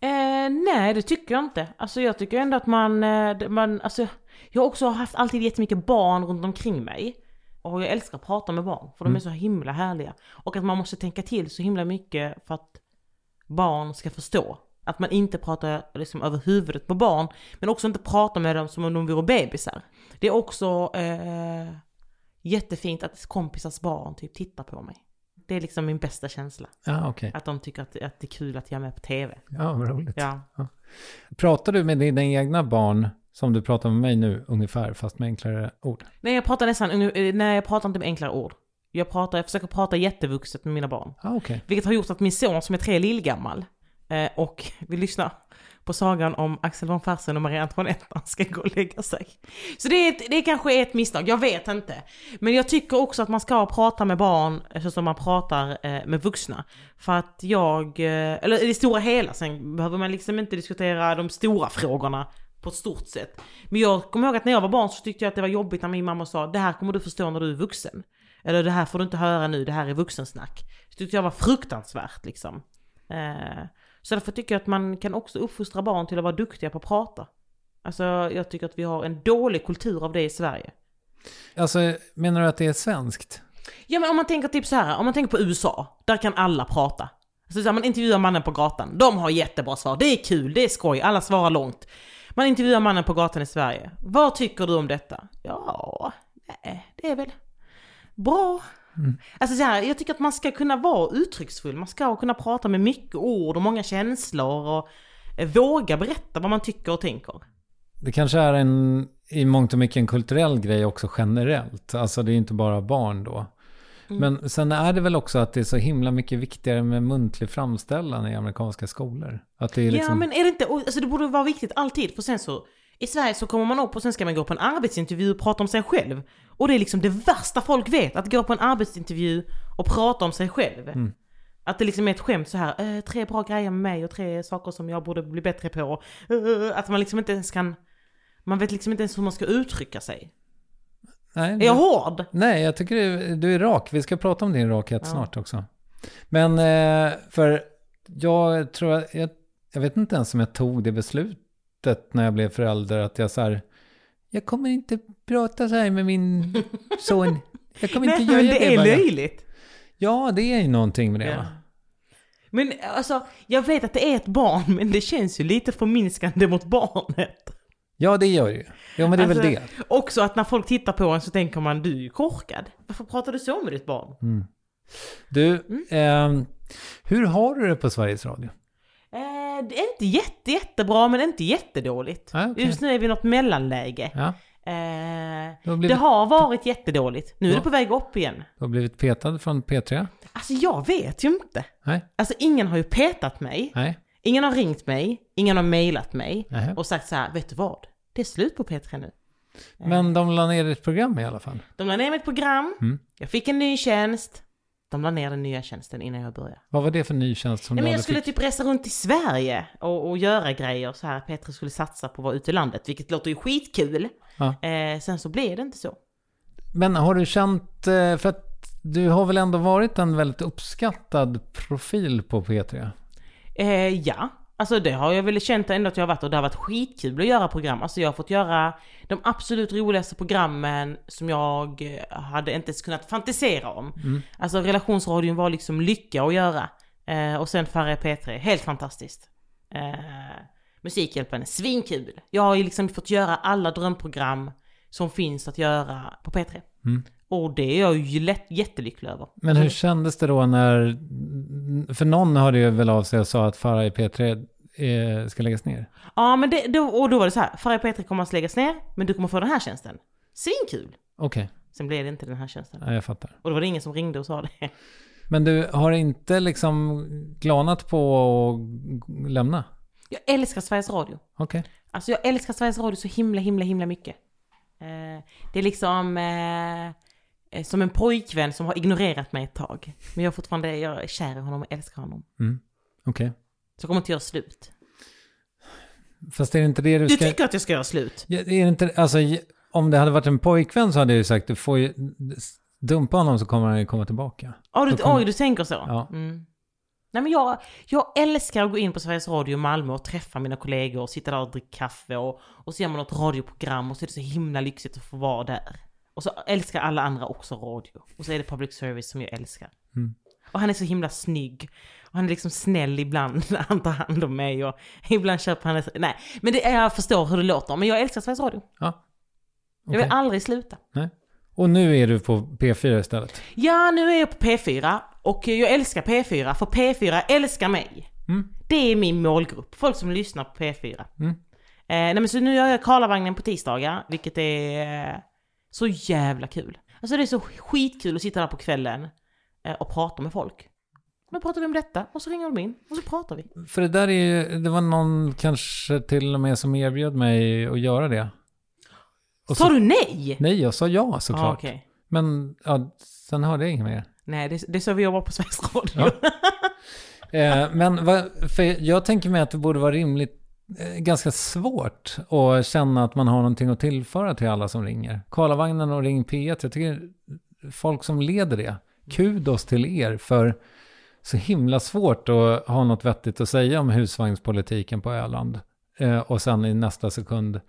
Eh, nej, det tycker jag inte. Alltså jag tycker ändå att man, eh, man alltså, jag har också haft alltid jättemycket barn runt omkring mig. Och jag älskar att prata med barn, för de är så himla härliga. Och att man måste tänka till så himla mycket för att barn ska förstå. Att man inte pratar liksom över huvudet på barn, men också inte pratar med dem som om de vore bebisar. Det är också eh, jättefint att kompisars barn typ tittar på mig. Det är liksom min bästa känsla. Ja, okej. Att de tycker att, att det är kul att jag är med på TV. Ja, vad roligt. Ja. Pratar du med dina egna barn som du pratar med mig nu ungefär, fast med enklare ord? Nej, jag pratar nästan, eh, nej jag pratar inte med enklare ord. Jag, pratar, jag försöker prata jättevuxet med mina barn. Ja, okej. Vilket har gjort att min son som är tre lillgammal eh, och vill lyssna på sagan om Axel von Fersen och Marie Antoinette när han ska gå och lägga sig. Så det, är ett, det kanske är ett misstag, jag vet inte. Men jag tycker också att man ska prata med barn så som man pratar eh, med vuxna. För att jag, eh, eller i det stora hela, sen behöver man liksom inte diskutera de stora frågorna på ett stort sätt. Men jag kommer ihåg att när jag var barn så tyckte jag att det var jobbigt när min mamma sa det här kommer du förstå när du är vuxen. Eller det här får du inte höra nu, det här är vuxensnack. Det tyckte jag var fruktansvärt liksom. Eh, så därför tycker jag att man kan också uppfostra barn till att vara duktiga på att prata. Alltså jag tycker att vi har en dålig kultur av det i Sverige. Alltså, menar du att det är svenskt? Ja men om man tänker typ så här, om man tänker på USA, där kan alla prata. Alltså så här, man intervjuar mannen på gatan, de har jättebra svar, det är kul, det är skoj, alla svarar långt. Man intervjuar mannen på gatan i Sverige, vad tycker du om detta? Ja, nej, det är väl bra. Alltså så här, jag tycker att man ska kunna vara uttrycksfull, man ska kunna prata med mycket ord och många känslor och eh, våga berätta vad man tycker och tänker. Det kanske är en, i mångt och mycket en kulturell grej också generellt. Alltså det är inte bara barn då. Men sen är det väl också att det är så himla mycket viktigare med muntlig framställan i amerikanska skolor. Att det är liksom... Ja men är det inte, alltså det borde vara viktigt alltid för sen så i Sverige så kommer man upp och sen ska man gå på en arbetsintervju och prata om sig själv. Och det är liksom det värsta folk vet, att gå på en arbetsintervju och prata om sig själv. Mm. Att det liksom är ett skämt så här, eh, tre bra grejer med mig och tre saker som jag borde bli bättre på. Eh, att man liksom inte ens kan, man vet liksom inte ens hur man ska uttrycka sig. Nej, Är jag hård? Nej, jag tycker du, du är rak. Vi ska prata om din rakhet Ja. snart också. Men eh, för jag tror jag, jag vet inte ens om jag tog det beslutet när jag blev förälder att jag så här, jag kommer inte prata så här med min son. Jag kommer inte Nej göra men det. det är bara. löjligt. Ja, det är ju någonting med det Ja. Men alltså, jag vet att det är ett barn men det känns ju lite förminskande mot barnet. Ja, det gör det ju. Ja, men det är väl Alltså, det. Också att när folk tittar på en så tänker man du är ju korkad. Varför pratar du så med ditt barn? Du, Mm. ehm, hur har du det på Sveriges Radio? Eh, det är inte jätte, jättebra men inte jättedåligt. Ah, okej. Just nu är vi i något mellanläge. Ja, Eh, Du har blivit- Det har varit jättedåligt. Nu är Ja. det på väg upp igen. du har blivit petad från P3? Alltså jag vet ju inte. Nej, Alltså ingen har ju petat mig. nej. Ingen har ringt mig. Ingen har mejlat mig. Nähä. Och sagt så här, vet du vad? Det är slut på P3 nu. Men de la ner ett program i alla fall. De la ner mitt program. Mm. Jag fick en ny tjänst. De la ner den nya tjänsten innan jag började. Vad var det för ny tjänst som Ja, du men jag skulle fick? typ resa runt i Sverige och, och göra grejer så här. Petra skulle satsa på att vara ute i landet, vilket låter ju skitkul. Ja. Eh, sen så blev det inte så. Men har du känt, eh, för att du har väl ändå varit en väldigt uppskattad profil på P3? Eh, ja, alltså det har jag väl känt ändå att jag har varit och det har varit skitkul att göra program. Alltså jag har fått göra de absolut roligaste programmen som jag eh, hade inte ens kunnat fantisera om. Alltså relationsradion var liksom lycka att göra. Eh, och sen Farre P3, helt fantastiskt. Eh, Musikhjälpen är svinkul. Jag har ju liksom fått göra alla drömprogram som finns att göra på P3. Och det är jag ju lätt, jättelycklig över. Men hur kändes det då när, för någon hörde ju väl av sig och sa att Farah i P3 eh, ska läggas ner? Ja men det, då, och då var det så här, Farah P3 kommer att läggas ner, men du kommer få den här tjänsten. Svinkul! Okej, Sen blev det inte den här tjänsten. ja, jag fattar. Och då var det ingen som ringde och sa det. *laughs* Men du har inte liksom glanat på att lämna? Jag älskar Sveriges Radio. Okej. Alltså jag älskar Sveriges Radio så himla, himla, himla mycket. Eh, det är liksom eh, som en pojkvän som har ignorerat mig ett tag. Men jag är fortfarande, jag är kär i honom och älskar honom. Okej. Så jag kommer inte göra slut. Fast är det inte det du Du ska... tycker att jag ska göra slut? Ja, Är det inte, alltså, om det hade varit en pojkvän så hade jag ju sagt du får ju dumpa honom så kommer han ju komma tillbaka. Oh, du, kommer- Oj, du tänker så? Ja. Mm. Nej men jag, jag älskar att gå in på Sveriges Radio Malmö och träffa mina kollegor och sitta där och dricka kaffe och, och så gör man något radioprogram och så är det så himla lyxigt att få vara där. Och så älskar alla andra också radio. Och så är det public service som jag älskar. Mm. Och han är så himla snygg. Och han är liksom snäll ibland *laughs* när han tar hand om mig och ibland köper han. Nej, men det, jag förstår hur det låter. Men jag älskar Sveriges Radio. Ja. Jag vill aldrig sluta. Nej. Och nu är du på P4 istället? Ja, nu är jag på P4 och jag älskar P4 för P4 älskar mig. Mm. Det är min målgrupp, folk som lyssnar på P4. Mm. Eh, nej men så nu gör jag Karlavagnen på tisdagar, vilket är eh, så jävla kul. Alltså det är så skitkul att sitta där på kvällen eh, och prata med folk. Nu pratar vi om detta och så ringer de in och så pratar vi. För det där är ju, det var någon kanske till och med som erbjöd mig att göra det. Och Sa så- du nej? Nej, jag sa ja såklart. Ah, okej. Men ja, sen hörde jag inget mer. Nej, det, det är så vi jobbar på Sveriges Radio. Ja. *laughs* Eh, men vad, för jag tänker mig att det borde vara rimligt, ganska svårt att känna att man har någonting att tillföra till alla som ringer. Karlavagnen och Ring P1, jag tycker folk som leder det, kudos till er för så himla svårt att ha något vettigt att säga om husvagnspolitiken på Öland. Eh, och sen i nästa sekund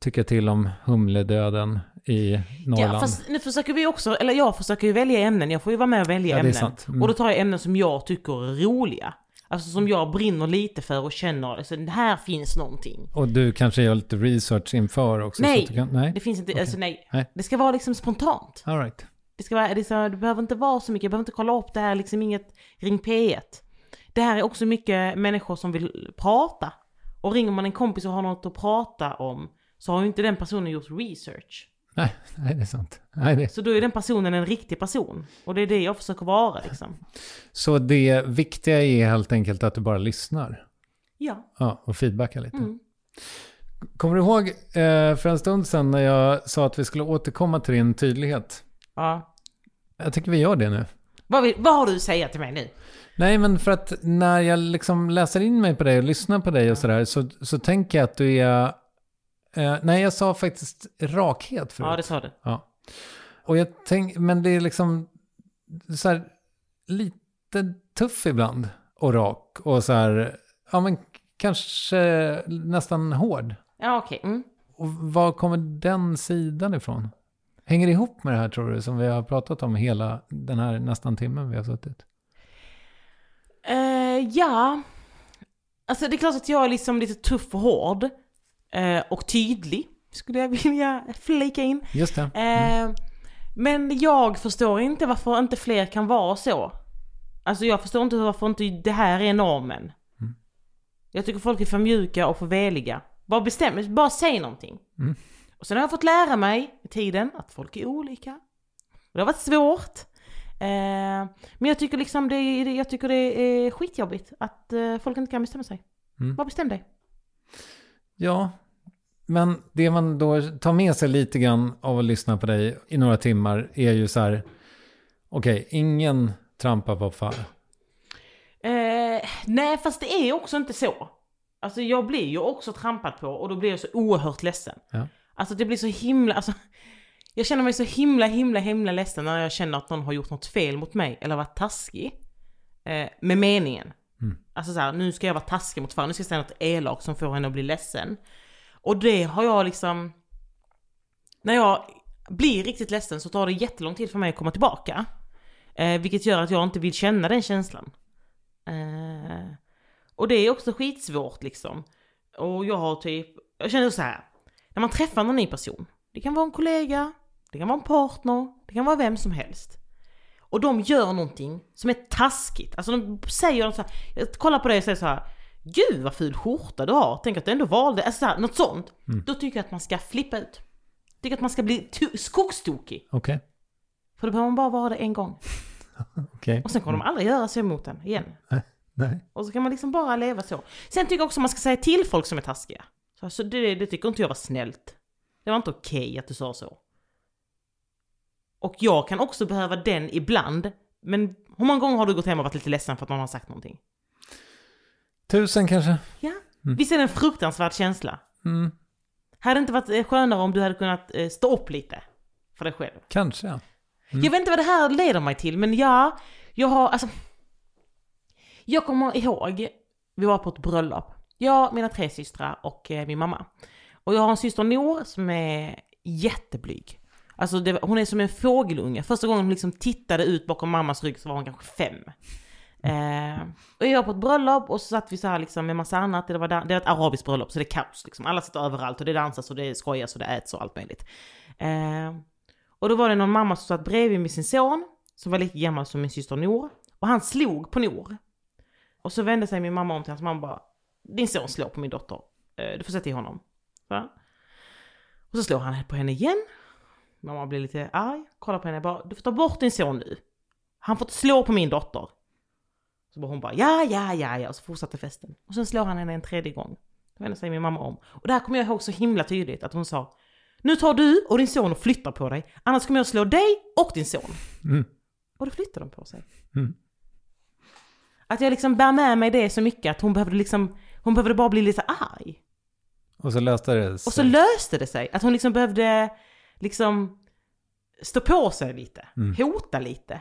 tycka till om humledöden i Norrland. Ja, fast nu försöker vi också, eller jag försöker ju välja ämnen. Jag får ju vara med och välja Ja, ämnen. Mm. Och då tar jag ämnen som jag tycker är roliga. Alltså som jag brinner lite för och känner, alltså här finns någonting. Och du kanske gör lite research inför också? Så Nej, du kan, nej. det finns inte, Okej. alltså nej. Nej. Det ska vara liksom spontant. All right. Det ska vara, det, ska, det behöver inte vara så mycket, jag behöver inte kolla upp det här, liksom inget ring P1. Det här är också mycket människor som vill prata. Och ringer man en kompis och har något att prata om så har ju inte den personen gjort research. Nej, nej, det är sant. Nej, det... Så då är den personen en riktig person. Och det är det jag försöker vara liksom. Så det viktiga är helt enkelt att du bara lyssnar? Ja. Ja, och feedbackar lite. Mm. Kommer du ihåg eh, för en stund sedan när jag sa att vi skulle återkomma till din tydlighet? ja. Jag tycker vi gör det nu. Vad, vill, vad har du att säga till mig nu? Nej, men för att när jag liksom läser in mig på dig och lyssnar på dig och sådär så, så tänker jag att du är... Eh, nej, jag sa faktiskt rakhet förut. Ja, det sa du. Ja. Och jag tänk, men det är liksom så här, lite tuff ibland och rak och så här, ja men kanske nästan hård. Ja, okej. Mm. Och var kommer den sidan ifrån? Hänger det ihop med det här tror du som vi har pratat om hela den här nästan timmen vi har suttit? Eh, ja. Alltså det är klart att jag är liksom lite tuff och hård. Eh, och tydlig. Skulle jag vilja *laughs* flika in. Just det. Eh, men jag förstår inte varför inte fler kan vara så. Alltså jag förstår inte varför inte det här är normen. Jag tycker folk är för mjuka och för veliga. Bara bestäm, bara säg någonting. Mm. Och sen har jag fått lära mig med tiden att folk är olika. Och det har varit svårt. Eh, men jag tycker liksom det, är- jag tycker det är skitjobbigt att folk inte kan bestämma sig. Mm. Bara bestäm dig. Ja, men det man då tar med sig lite grann av att lyssna på dig i några timmar är ju så här, okej, ingen trampar på fall. Eh, nej, fast det är också inte så. Alltså jag blir ju också trampad på och då blir jag så oerhört ledsen. Ja. Alltså det blir så himla, alltså jag känner mig så himla, himla, himla ledsen när jag känner att någon har gjort något fel mot mig eller varit taskig. Eh, med meningen. Mm. Alltså så här, nu ska jag vara taskig mot Fanny, nu ska jag säga något elakt som får henne att bli ledsen. Och det har jag liksom, när jag blir riktigt ledsen så tar det jättelång tid för mig att komma tillbaka. Eh, vilket gör att jag inte vill känna den känslan. Eh, och det är också skitsvårt liksom. Och jag har typ, jag känner så här. När man träffar någon ny person. Det kan vara en kollega, det kan vara en partner, det kan vara vem som helst. Och de gör någonting som är taskigt. Alltså de säger något så här, jag kollar på dig och säger så här. Gud vad ful skjorta du har, tänk att du ändå valde, alltså så här, något sånt. Då tycker jag att man ska flippa ut. Tycker att man ska bli to- skogstokig. Okej, För då behöver man bara vara det en gång. *laughs* okej. Och sen kommer de aldrig göra så emot en igen. Nej. Och så kan man liksom bara leva så. Sen tycker jag också man ska säga till folk som är taskiga. Så alltså det, det tycker inte jag var snällt. Det var inte okej att du sa så. Och jag kan också behöva den ibland. Men hur många gånger har du gått hem och varit lite ledsen för att någon har sagt någonting? Tusen kanske? Ja. Visst är det en fruktansvärd känsla? Mm, Hade det inte varit eh, skönare om du hade kunnat eh, stå upp lite för dig själv? kanske. ja. Jag vet inte vad det här leder mig till, men ja, jag har, alltså... Jag kommer ihåg, vi var på ett bröllop. Jag, mina tre systrar och eh, min mamma. Och jag har en syster Nor som är jätteblyg. Alltså det, hon är som en fågelunge. Första gången hon liksom tittade ut bakom mammas rygg så var hon kanske fem. Eh, och jag var på ett bröllop och så satt vi så här liksom med massa annat. Det var, det var ett arabiskt bröllop så det är kaos liksom. Alla sitter överallt och det dansas och det skojas och det äts och allt möjligt. Eh, och då var det någon mamma som satt bredvid med sin son, som var lika gammal som min syster Nor. Och han slog på Nor. Och så vände sig min mamma om till hans mamma och bara, din son slår på min dotter. Eh, Du får säga till honom. Va? Och så slår han på henne igen. Mamma blir lite arg, kollar på henne och bara, du får ta bort din son nu. Han får inte slå på min dotter. Så bara hon bara, ja, ja, ja, ja, och så fortsatte festen. Och sen slår han henne en tredje gång. Då vände sig min mamma om. Och det här kommer jag ihåg så himla tydligt, att hon sa, nu tar du och din son och flyttar på dig, annars kommer jag slå dig och din son. Mm. Och då flyttar de på sig. Mm. Att jag liksom bär med mig det så mycket att hon behövde liksom, hon behövde bara bli lite arg. Och så löste det Och så löste det sig. Att hon liksom behövde liksom stå på sig lite, hota lite.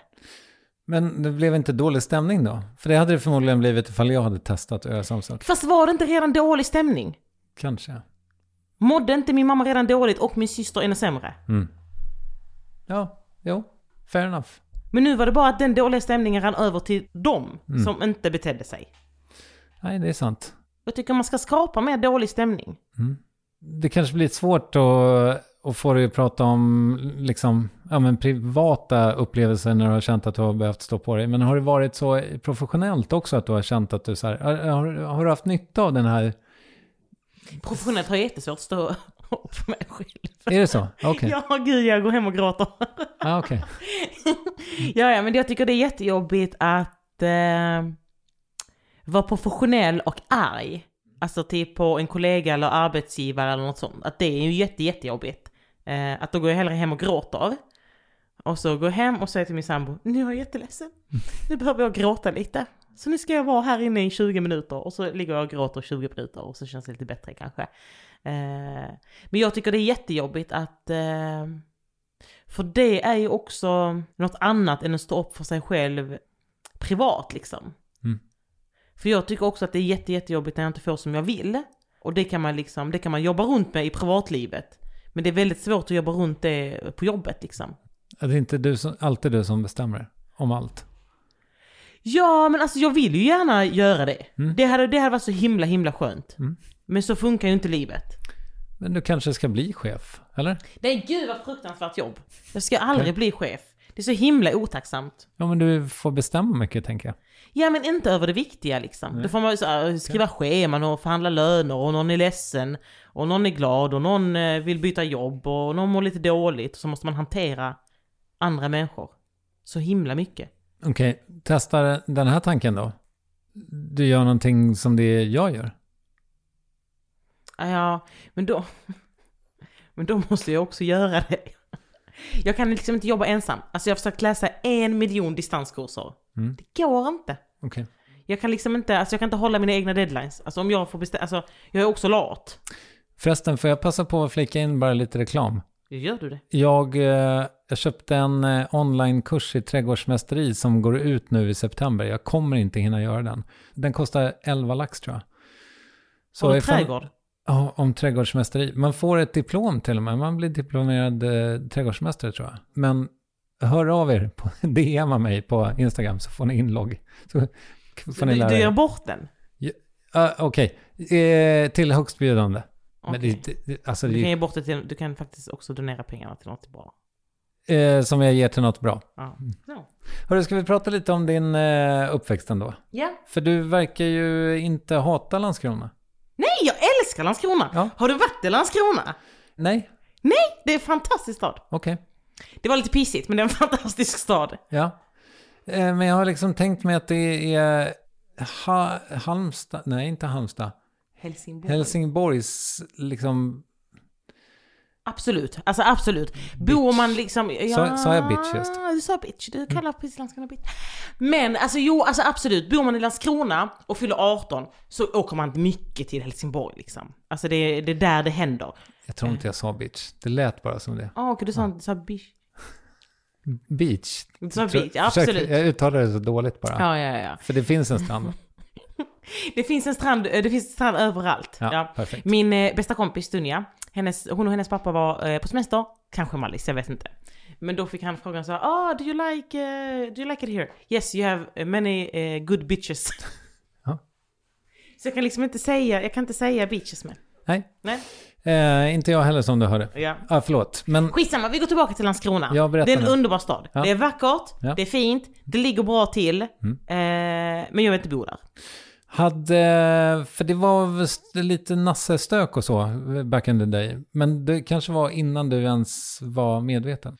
Men det blev inte dålig stämning då? För det hade det förmodligen blivit ifall jag hade testat att göra samma sak. Fast var det inte redan dålig stämning? Kanske. Mådde inte min mamma redan dåligt och min syster ännu sämre? Mm. Ja, jo. Fair enough. Men nu var det bara att den dåliga stämningen rann över till dem som inte betedde sig. Nej, det är sant. Jag tycker man ska skapa mer dålig stämning. Det kanske blir svårt att och få dig att prata om liksom, ja, men privata upplevelser när du har känt att du har behövt stå på dig. Men har det varit så professionellt också att du har känt att du så här, har, har, du haft nytta av den här, Professionellt har jag jättesvårt att stå upp för mig själv. är det så? Okej. Ja, gud, jag går hem och gråter. Ah, okej. ja, ja, men jag tycker det är jättejobbigt att eh, vara professionell och arg. Alltså typ på en kollega eller arbetsgivare eller något sånt. Att det är ju jätte, jättejobbigt. Eh, att då går jag hellre hem och gråter. Och så går jag hem och säger till min sambo, nu är jag jätteledsen. Nu behöver jag gråta lite. Så nu ska jag vara här inne i 20 minuter. Och så ligger jag och gråter 20 minuter och så känns det lite bättre kanske. Eh, men jag tycker det är jättejobbigt att... Eh, för det är ju också något annat än att stå upp för sig själv privat liksom. Mm. För jag tycker också att det är jätte, jättejobbigt när jag inte får som jag vill. Och det kan man liksom, det kan man jobba runt med i privatlivet. Men det är väldigt svårt att jobba runt det på jobbet liksom. Är det inte du som, alltid du som bestämmer om allt? Ja, men alltså jag vill ju gärna göra det. Mm. Det, hade, det hade varit så himla, himla skönt. Mm. Men så funkar ju inte livet. Men du kanske ska bli chef, eller? Nej, gud vad fruktansvärt jobb. Jag ska aldrig bli chef. Det är så himla otacksamt. Ja, men du får bestämma mycket, tänker jag. Ja, men inte över det viktiga liksom. Då får man så, skriva scheman och förhandla löner och någon är ledsen och någon är glad och någon eh, vill byta jobb och någon mår lite dåligt så måste man hantera andra människor. Så himla mycket. Okej, testa den här tanken då. Du gör någonting som det jag gör. Ja, men då... *laughs* Men då måste jag också göra det. *laughs* Jag kan liksom inte jobba ensam. Alltså jag har försökt läsa en miljon distanskurser. Mm. Det går inte. Okej. Jag kan liksom inte, alltså jag kan inte hålla mina egna deadlines. Alltså om jag får bestämma, alltså jag är också lat. Förresten, får jag passa på att flika in bara lite reklam? Gör du det? Jag, eh, jag köpte en eh, onlinekurs i trädgårdsmästeri som går ut nu i september. Jag kommer inte hinna göra den. Den kostar 11 lax tror jag. Du ifall- trädgård? Ja, om trädgårdsmästeri. Man får ett diplom till och med. Man blir diplomerad eh, trädgårdsmästare tror jag. Men hör av er, på, *laughs* DMa mig på Instagram så får ni inlogg. Så får ni Du, lära du er. gör bort den? Ja, Okej, eh, till högstbjudande. Men Okej. det, det, alltså Du kan ge bort det till, du kan faktiskt också donera pengarna till något bra. eh, som jag ger till något bra. Ja. Ja. Hörru, ska vi prata lite om din eh, uppväxt ändå? ja. För du verkar ju inte hata Landskrona. Nej, jag älskar Landskrona! Ja. Har du varit i Landskrona? Nej? Nej, det är en fantastisk stad. Okej. Det var lite pissigt, men det är en *laughs* fantastisk stad. Ja. Eh, men jag har liksom tänkt mig att det är ha, Halmstad, nej inte Halmstad. Helsingborg. Helsingborgs liksom, Absolut, alltså absolut. Bor man liksom... Ja, Sa- sa jag bitch just? Du sa bitch, du kallar precis Landskrona bitch. Men alltså jo, alltså absolut. Bor man i Landskrona och fyller 18 så åker man mycket till Helsingborg liksom. Alltså det, är- det är där det händer. jag tror inte jag sa bitch. Det lät bara som det. Ja, okej, du sa, du sa bitch. Beach. Du sa Tror- bitch, ja, försökte- absolut. Jag uttalade det så dåligt bara. Ja, ja, ja. För det finns en strand. *laughs* Det finns en strand, eh, det finns strand överallt. Ja, perfekt. Min eh, bästa kompis Dunja, hennes, hon och hennes pappa var eh, på semester, kanske Mallis, jag vet inte. Men då fick han frågan så här, ah, do you like, eh, do you like it here? Yes, you have eh, many eh, good bitches. *laughs* Ja. Så jag kan liksom inte säga, jag kan inte säga bitches med. Nej, Nej, eh, inte jag heller som du hörde. ja. Ah, förlåt. Men Skitsamma, vi går tillbaka till Landskrona. Ja, det är en nu. underbar stad. Ja. Det är vackert, Ja. det är fint, det ligger bra till. Mm. Eh, men jag vill inte bo där. Hade, för det var lite nassestök och så back in the day. Men det kanske var innan du ens var medveten.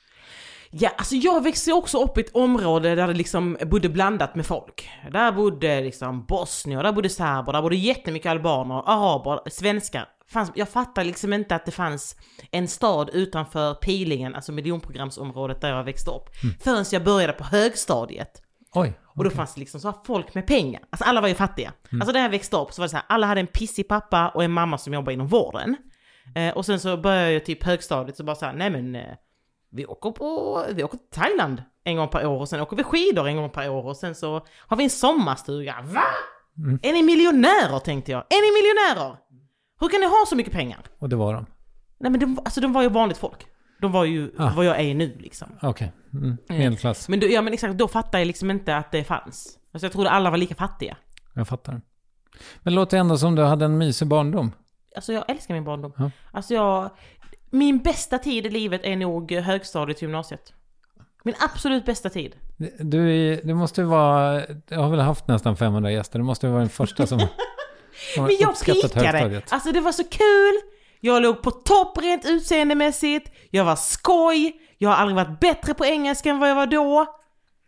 Ja, alltså jag växte också upp i ett område där det liksom bodde blandat med folk. Där bodde liksom bosnier, där bodde serber, där bodde jättemycket albaner, araber, svenskar. Fanns, jag fattar liksom inte att det fanns en stad utanför Pilingen, alltså miljonprogramsområdet där jag växte upp. Förrän jag började på högstadiet. Oj. Och då fanns det liksom så här folk med pengar. Alltså alla var ju fattiga. Alltså där jag växte upp så var det så här, alla hade en pissig pappa och en mamma som jobbade inom vården. Eh, och sen så började jag typ högstadiet så bara så här, nej men eh, vi åker på, vi åker till Thailand en gång per år och sen åker vi skidor en gång per år och sen så har vi en sommarstuga. Va? Är ni miljonärer tänkte jag? Är ni miljonärer? Hur kan ni ha så mycket pengar? Och det var de. Nej men de, alltså de var ju vanligt folk. De var ju Ah. vad jag är nu liksom. Okej. Mm. Medelklass. Men då, ja men exakt, då fattade jag liksom inte att det fanns. Alltså jag trodde alla var lika fattiga. Jag fattar. Men det låter ändå som du hade en mysig barndom. Alltså jag älskar min barndom. Ja. Alltså jag, Min bästa tid i livet är nog högstadiet gymnasiet. Min absolut bästa tid. Du, du måste vara, jag har väl haft nästan 500 gäster, du måste vara den första som, *laughs* som Men jag pikade! högstadiet. Alltså det var så kul! Jag låg på topp rent utseendemässigt, jag var skoj, jag har aldrig varit bättre på engelska än vad jag var då.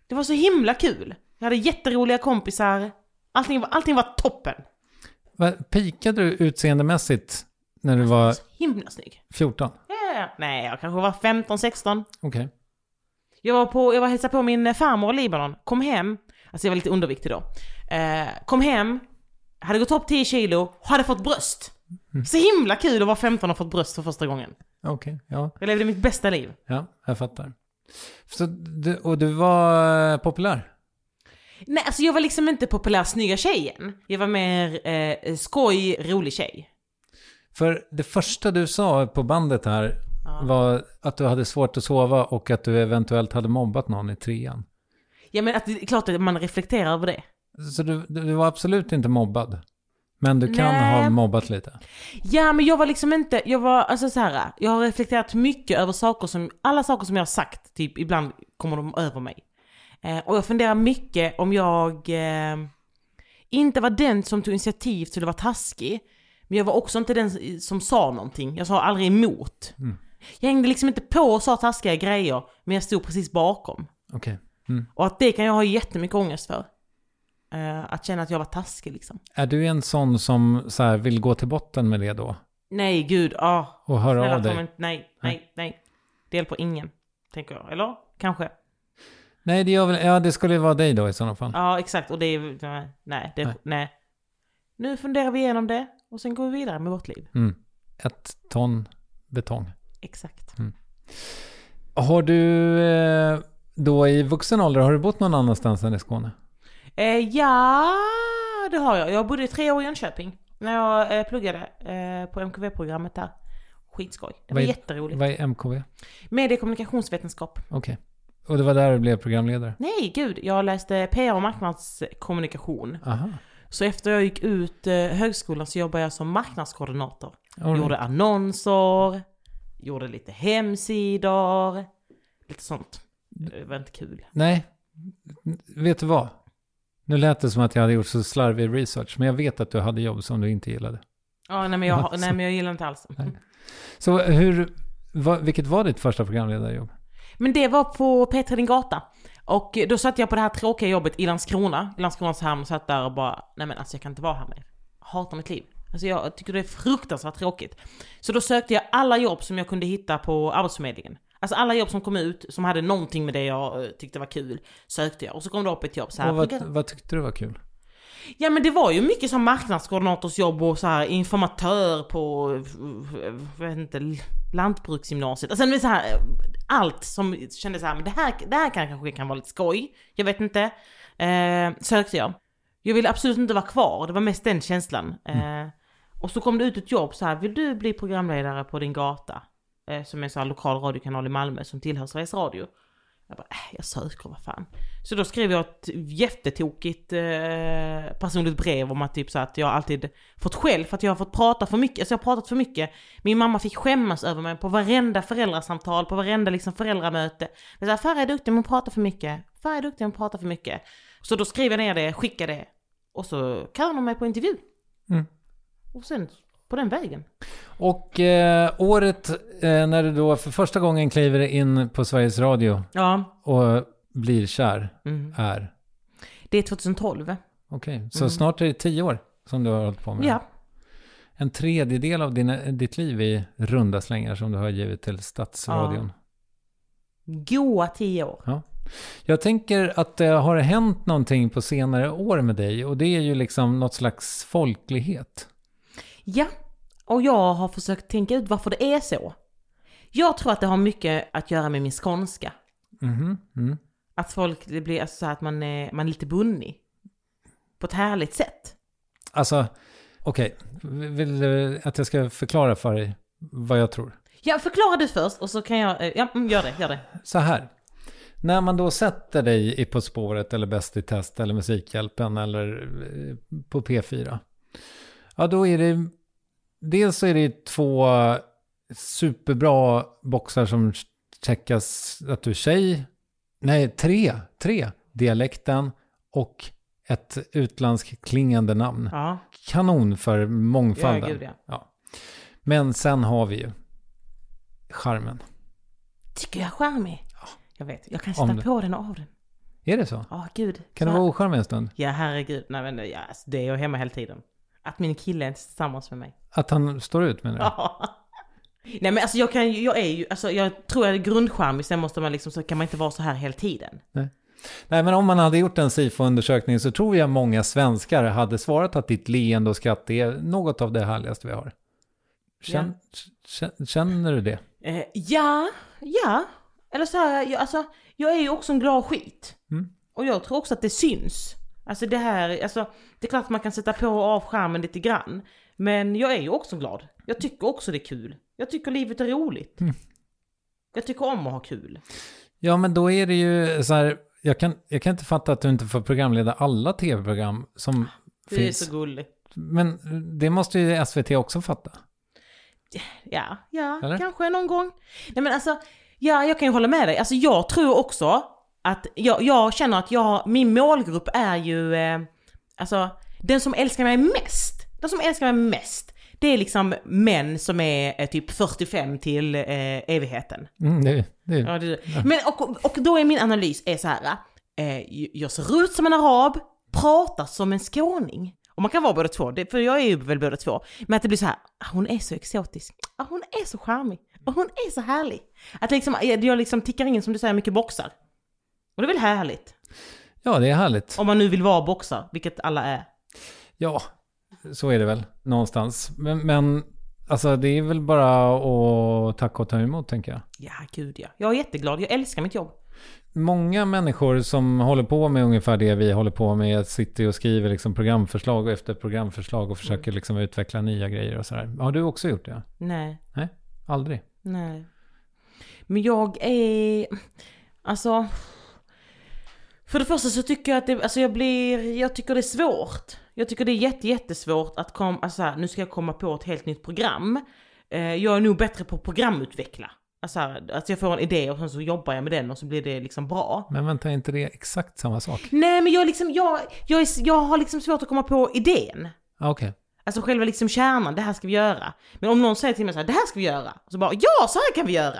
Det var så himla kul. Jag hade jätteroliga kompisar. Allting var, allting var toppen. Pikade du utseendemässigt när du var Så himla snygg. 14? Ja, nej, jag kanske var 15, 16. Okej. Jag var på, jag var hälsade på min farmor i Libanon, kom hem, alltså jag var lite underviktig då. Eh, kom hem, hade gått upp 10 kilo hade fått bröst. Så himla kul att vara 15 och fått bröst för första gången. Okej, ja. Jag levde mitt bästa liv. Ja, jag fattar. Så du, och du var eh, populär? Nej, alltså jag var liksom inte populär snygga tjejen. Jag var mer eh, skoj, rolig tjej. För det första du sa på bandet här var att du hade svårt att sova och att du eventuellt hade mobbat någon i trean. Ja men att det är klart att man reflekterar över det. Så du, du var absolut inte mobbad? Men du kan Nej. ha mobbat lite? Ja men jag var liksom inte, jag var, alltså så här. jag har reflekterat mycket över saker som, alla saker som jag har sagt, typ ibland kommer de över mig. Eh, och jag funderar mycket om jag eh, inte var den som tog initiativ till att vara taskig. Men jag var också inte den som sa någonting, jag sa aldrig emot. Jag hängde liksom inte på och sa taskiga grejer, men jag stod precis bakom. Okej. Mm. Och att det kan jag ha jättemycket ångest för. Eh, att känna att jag var taskig liksom. Är du en sån som så här, vill gå till botten med det då? Nej gud, ah. Och höra Snälla, av dig? inte- nej, nej, nej. Det hjälper ingen, tänker jag. Eller? Kanske. Nej, det gör väl, ja det skulle ju vara dig då i sådana fall. Ja, exakt. Och det är, nej, det, Nej. nej. Nu funderar vi igenom det och sen går vi vidare med vårt liv. Mm. Ett ton betong. Exakt. Har du eh, då i vuxen ålder, har du bott någon annanstans än i Skåne? Eh, ja, det har jag. Jag bodde tre år i Jönköping. När jag eh, pluggade eh, på MKV-programmet där. Skitskoj. Det var Vad är- jätteroligt. Vad är MKV? Medie och kommunikationsvetenskap. Okej. Och det var där du blev programledare? Nej, gud. Jag läste PR och marknadskommunikation. Aha. Så efter jag gick ut eh, högskolan så jobbade jag som marknadskoordinator. Right. Gjorde annonser, gjorde lite hemsidor, lite sånt. Det var inte kul. Nej, vet du vad? Nu lät det som att jag hade gjort så slarvig research, men jag vet att du hade jobb som du inte gillade. Ja, nej, men jag, Alltså. nej men jag gillar inte alls. Så hur, vad, vilket var ditt första programledarjobb? Men det var på P3 Din Gata. Och då satt jag på det här tråkiga jobbet i Landskrona, i Landskronas hamn, satt där och bara, nej men alltså jag kan inte vara här mer. Hatar mitt liv. Alltså jag tycker det är fruktansvärt tråkigt. Så då sökte jag alla jobb som jag kunde hitta på Arbetsförmedlingen. Alltså alla jobb som kom ut, som hade någonting med det jag eh, tyckte var kul, sökte jag. Och så kom det upp ett jobb så här. Och vad, vad tyckte du var kul? Ja men det var ju mycket som marknadskoordinatorsjobb och så här informatör på, eh, vet inte, lantbruksgymnasiet. Alltså det så här, eh, allt som kändes så här, men det här, det här kan, kanske kan vara lite skoj. Jag vet inte. Eh, sökte jag. Jag ville absolut inte vara kvar, det var mest den känslan. Eh, och så kom det ut ett jobb så här, vill du bli programledare på din gata? Eh, som är en sån här lokal radiokanal i Malmö som tillhör Sveriges Radio. Jag bara, äh, jag söker, vad fan. Så då skrev jag ett jättetokigt eh, personligt brev om att typ så att jag alltid fått skäll för att jag har fått prata för mycket. Alltså jag har pratat för mycket. Min mamma fick skämmas över mig på varenda föräldrasamtal, på varenda liksom föräldramöte. Men så här, Farah är duktig men pratar för mycket. Farah är duktig men pratar för mycket. Så då skrev jag ner det, skickade det. Och så kallade de mig på intervju. Mm. Och sen på den vägen. Och eh, året eh, när du då för första gången kliver in på Sveriges Radio Ja, och blir kär mm. är? det är 2012. Okej, så snart är det tio år som du har hållit på med. Ja, En tredjedel av dina, ditt liv i runda slängar som du har givit till Stadsradion. goa tio år. Ja. Jag tänker att det har hänt någonting på senare år med dig och det är ju liksom något slags folklighet. Ja, och jag har försökt tänka ut varför det är så. Jag tror att det har mycket att göra med min skånska. Mhm, Mm. Att folk, det blir alltså så att man är, man är lite bunnig. På ett härligt sätt. Alltså, okej. Vill du att jag ska förklara för dig vad jag tror? Ja, förklara du först och så kan jag, eh, ja, mm, gör det, gör det. Så här. När man då sätter dig i På spåret eller Bäst i test eller Musikhjälpen eller eh, på P4. Ja, då är det... Dels så är det två superbra boxar som checkas att du är tjej. Nej, tre. Tre. Dialekten och ett utländsk klingande namn. Ja. Kanon för mångfalden. Ja, gud, ja. Men sen har vi ju charmen. Tycker jag är charmig? Jag vet, jag kan sätta på den och av den. Är det så? Ja, gud. Kan Så du vara ocharmig en stund? Ja, herregud. Nej, men ja, alltså, det är jag hemma hela tiden. Att min kille är tillsammans med mig. Att han står ut med det? Ja. *laughs* Nej men alltså jag kan ju- jag är ju, alltså jag tror jag är grundcharmig, sen måste man liksom, så kan man inte vara så här hela tiden. Nej, men om man hade gjort en SIFO-undersökning så tror jag många svenskar hade svarat att ditt leende och skratt är något av det härligaste vi har. Känn, känn- Känner du det? Eh, ja, ja. Eller så här, jag, alltså, jag är ju också en glad skit. Mm. Och jag tror också att det syns. Alltså det här, alltså det är klart att man kan sätta på och av skärmen lite grann. Men jag är ju också glad. Jag tycker också det är kul. Jag tycker livet är roligt. Mm. Jag tycker om att ha kul. Ja, men då är det ju så här, jag kan, jag kan inte fatta att du inte får programleda alla tv-program som Det finns. är så gulligt. Men det måste ju SVT också fatta. Ja, ja, Eller? kanske någon gång. Nej men alltså, ja jag kan ju hålla med dig. Alltså jag tror också att jag, jag känner att jag, min målgrupp är ju, eh, alltså den som älskar mig mest, den som älskar mig mest, det är liksom män som är eh, typ 45 till eh, evigheten. Mm, det, det, Ja, det, men och, och då är min analys är så här, eh, jag ser ut som en arab, pratar som en skåning. Och man kan vara båda två, det, för jag är ju väl båda två. Men att det blir så här, ah, hon är så exotisk, ah, hon är så charmig, och hon är så härlig. Att liksom, jag jag liksom tickar in som du säger mycket boxar. Och det är väl härligt? ja, det är härligt. Om man nu vill vara boxar, vilket alla är. Ja, så är det väl någonstans. Men, men alltså det är väl bara att tacka och ta emot tänker jag. Ja, gud ja. Jag är jätteglad, jag älskar mitt jobb. Många människor som håller på med ungefär det vi håller på med sitter och skriver liksom programförslag efter programförslag och försöker liksom utveckla nya grejer och sådär. Har du också gjort det? Nej. Nej, aldrig. Nej. Men jag är... Alltså... För det första så tycker jag att det, alltså jag blir, jag tycker det är svårt. Jag tycker det är jätte, jättesvårt att komma, alltså här, nu ska jag komma på ett helt nytt program. Eh, jag är nog bättre på att programutveckla. Alltså, här, alltså jag får en idé och sen så jobbar jag med den och så blir det liksom bra. Men vänta, är inte det exakt samma sak? Nej men jag liksom, jag, jag, är, jag har liksom svårt att komma på idén. Ah, Okej. Alltså själva liksom kärnan, det här ska vi göra. Men om någon säger till mig så här, det här ska vi göra. Så bara, ja så här kan vi göra.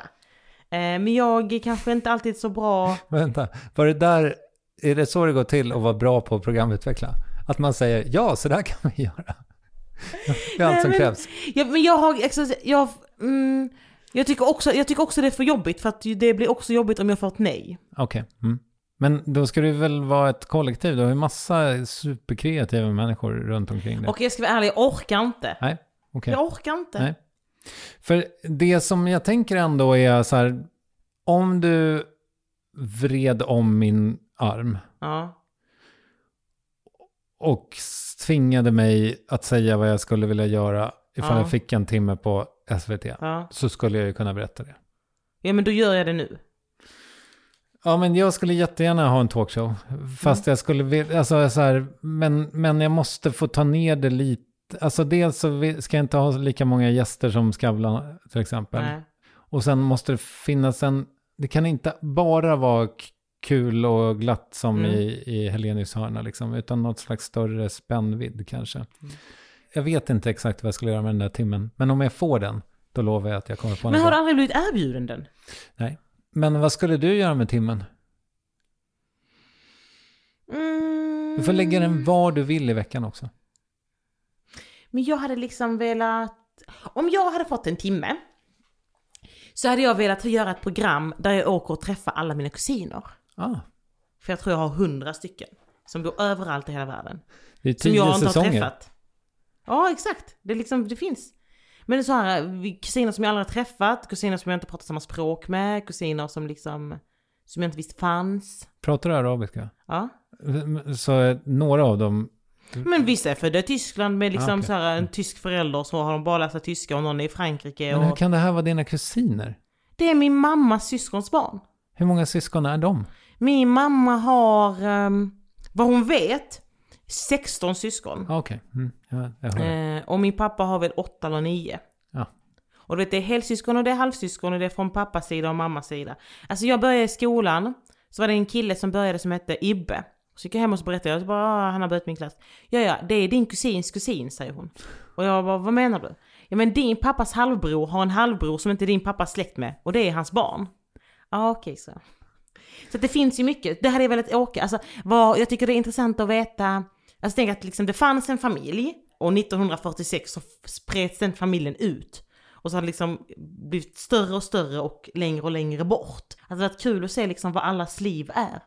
Eh, men jag är kanske inte alltid så bra. *laughs* Vänta, var det där, är det så det går till att vara bra på att programutveckla? Att man säger ja, så där kan vi *laughs* göra. Det är allt Nej, som men- krävs. Ja, men jag har, jag, mm, jag, tycker också, jag tycker också det är för jobbigt för att det blir också jobbigt om jag får ett nej. Okej. Mm. Men då ska det väl vara ett kollektiv? Du har ju massa superkreativa människor runt omkring dig. Och jag ska vara ärlig, jag orkar inte. Nej, okej. Jag orkar inte. Nej. För det som jag tänker ändå är så här, om du vred om min arm Ja. och tvingade mig att säga vad jag skulle vilja göra ifall Ja. jag fick en timme på SVT, Ja. så skulle jag ju kunna berätta det. ja, men då gör jag det nu. Ja, men jag skulle jättegärna ha en talkshow. Fast Mm. jag skulle vilja, alltså så här, men, men jag måste få ta ner det lite. Alltså dels så ska jag inte ha lika många gäster som Skavlan till exempel. Nej. Och sen måste det finnas en, det kan inte bara vara kul och glatt som Mm. i, i Helenius hörna liksom, utan något slags större spännvidd kanske. Jag vet inte exakt vad jag skulle göra med den där timmen, men om jag får den, då lovar jag att jag kommer på Men något har du aldrig blivit erbjuden den? Nej. Men vad skulle du göra med timmen? Mm. Du får lägga den var du vill i veckan också. Men jag hade liksom velat... Om jag hade fått en timme så hade jag velat göra ett program där jag åker och träffar alla mina kusiner. Ah, För jag tror jag har hundra stycken. Som bor överallt i hela världen. det är Som tio jag inte säsonger. har träffat. Ja, exakt. Det, är liksom, det finns. Men det är så här, kusiner som jag aldrig har träffat, kusiner som jag inte pratar samma språk med, kusiner som liksom, som jag inte visste fanns. Pratar du arabiska? Ja. Så eh, några av dem, Men vissa är födda i Tyskland med liksom Ah, okej. så här, en tysk förälder så har de bara sig tyska och någon är i Frankrike. men hur Och... kan det här vara dina kusiner? Det är min mammas syskons barn. Hur många syskon är de? Min mamma har, ehm, vad hon vet, 16 syskon. Ah, Okej, mm, ja. Eh, och min pappa har väl 8 eller 9. Ja. Och du vet, det är helsyskon och det är halvsyskon och det är från pappas sida och mammas sida. Alltså jag började i skolan, så var det en kille som började som hette Ibbe. Så gick jag hem och så berättade jag, så bara, ah, han har börjat min klass. Ja, ja, det är din kusins kusin, säger hon. Och jag bara, vad menar du? Ja men din pappas halvbror har en halvbror som inte din pappas släkt med och det är hans barn. Ja okej så. Så det finns ju mycket, det hade jag velat åka, alltså vad, jag tycker det är intressant att veta, alltså tänk att liksom det fanns en familj och 1946 så spreds den familjen ut. Och så har det liksom blivit större och större och längre och längre bort. Alltså det har varit kul att se liksom vad allas liv är.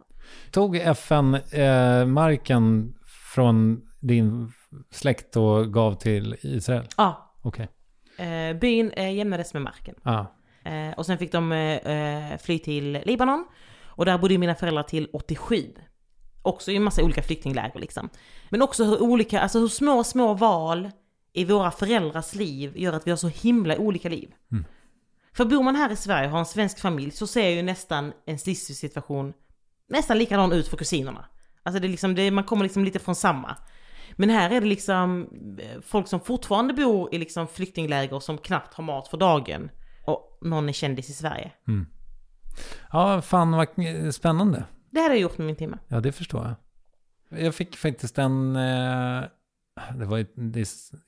Tog FN eh, marken från din släkt och gav till Israel? Ja, Okej. eh, byn eh, jämnades med marken. Ah. Eh, och sen fick de eh, eh, fly till Libanon. Och där bodde mina föräldrar till 87. Också i en massa olika flyktingläger liksom. Men också hur olika, alltså hur små, små val i våra föräldrars liv gör att vi har så himla olika liv. För bor man här i Sverige och har en svensk familj så ser ju nästan ens livssituation nästan likadan ut för kusinerna. Alltså det är liksom, det, man kommer liksom lite från samma. Men här är det liksom eh, folk som fortfarande bor i liksom flyktingläger som knappt har mat för dagen. Och någon är kändis i Sverige. Ja, fan vad spännande. Det hade jag gjort med min timme. Ja, det förstår jag. Jag fick faktiskt en... Eh, det var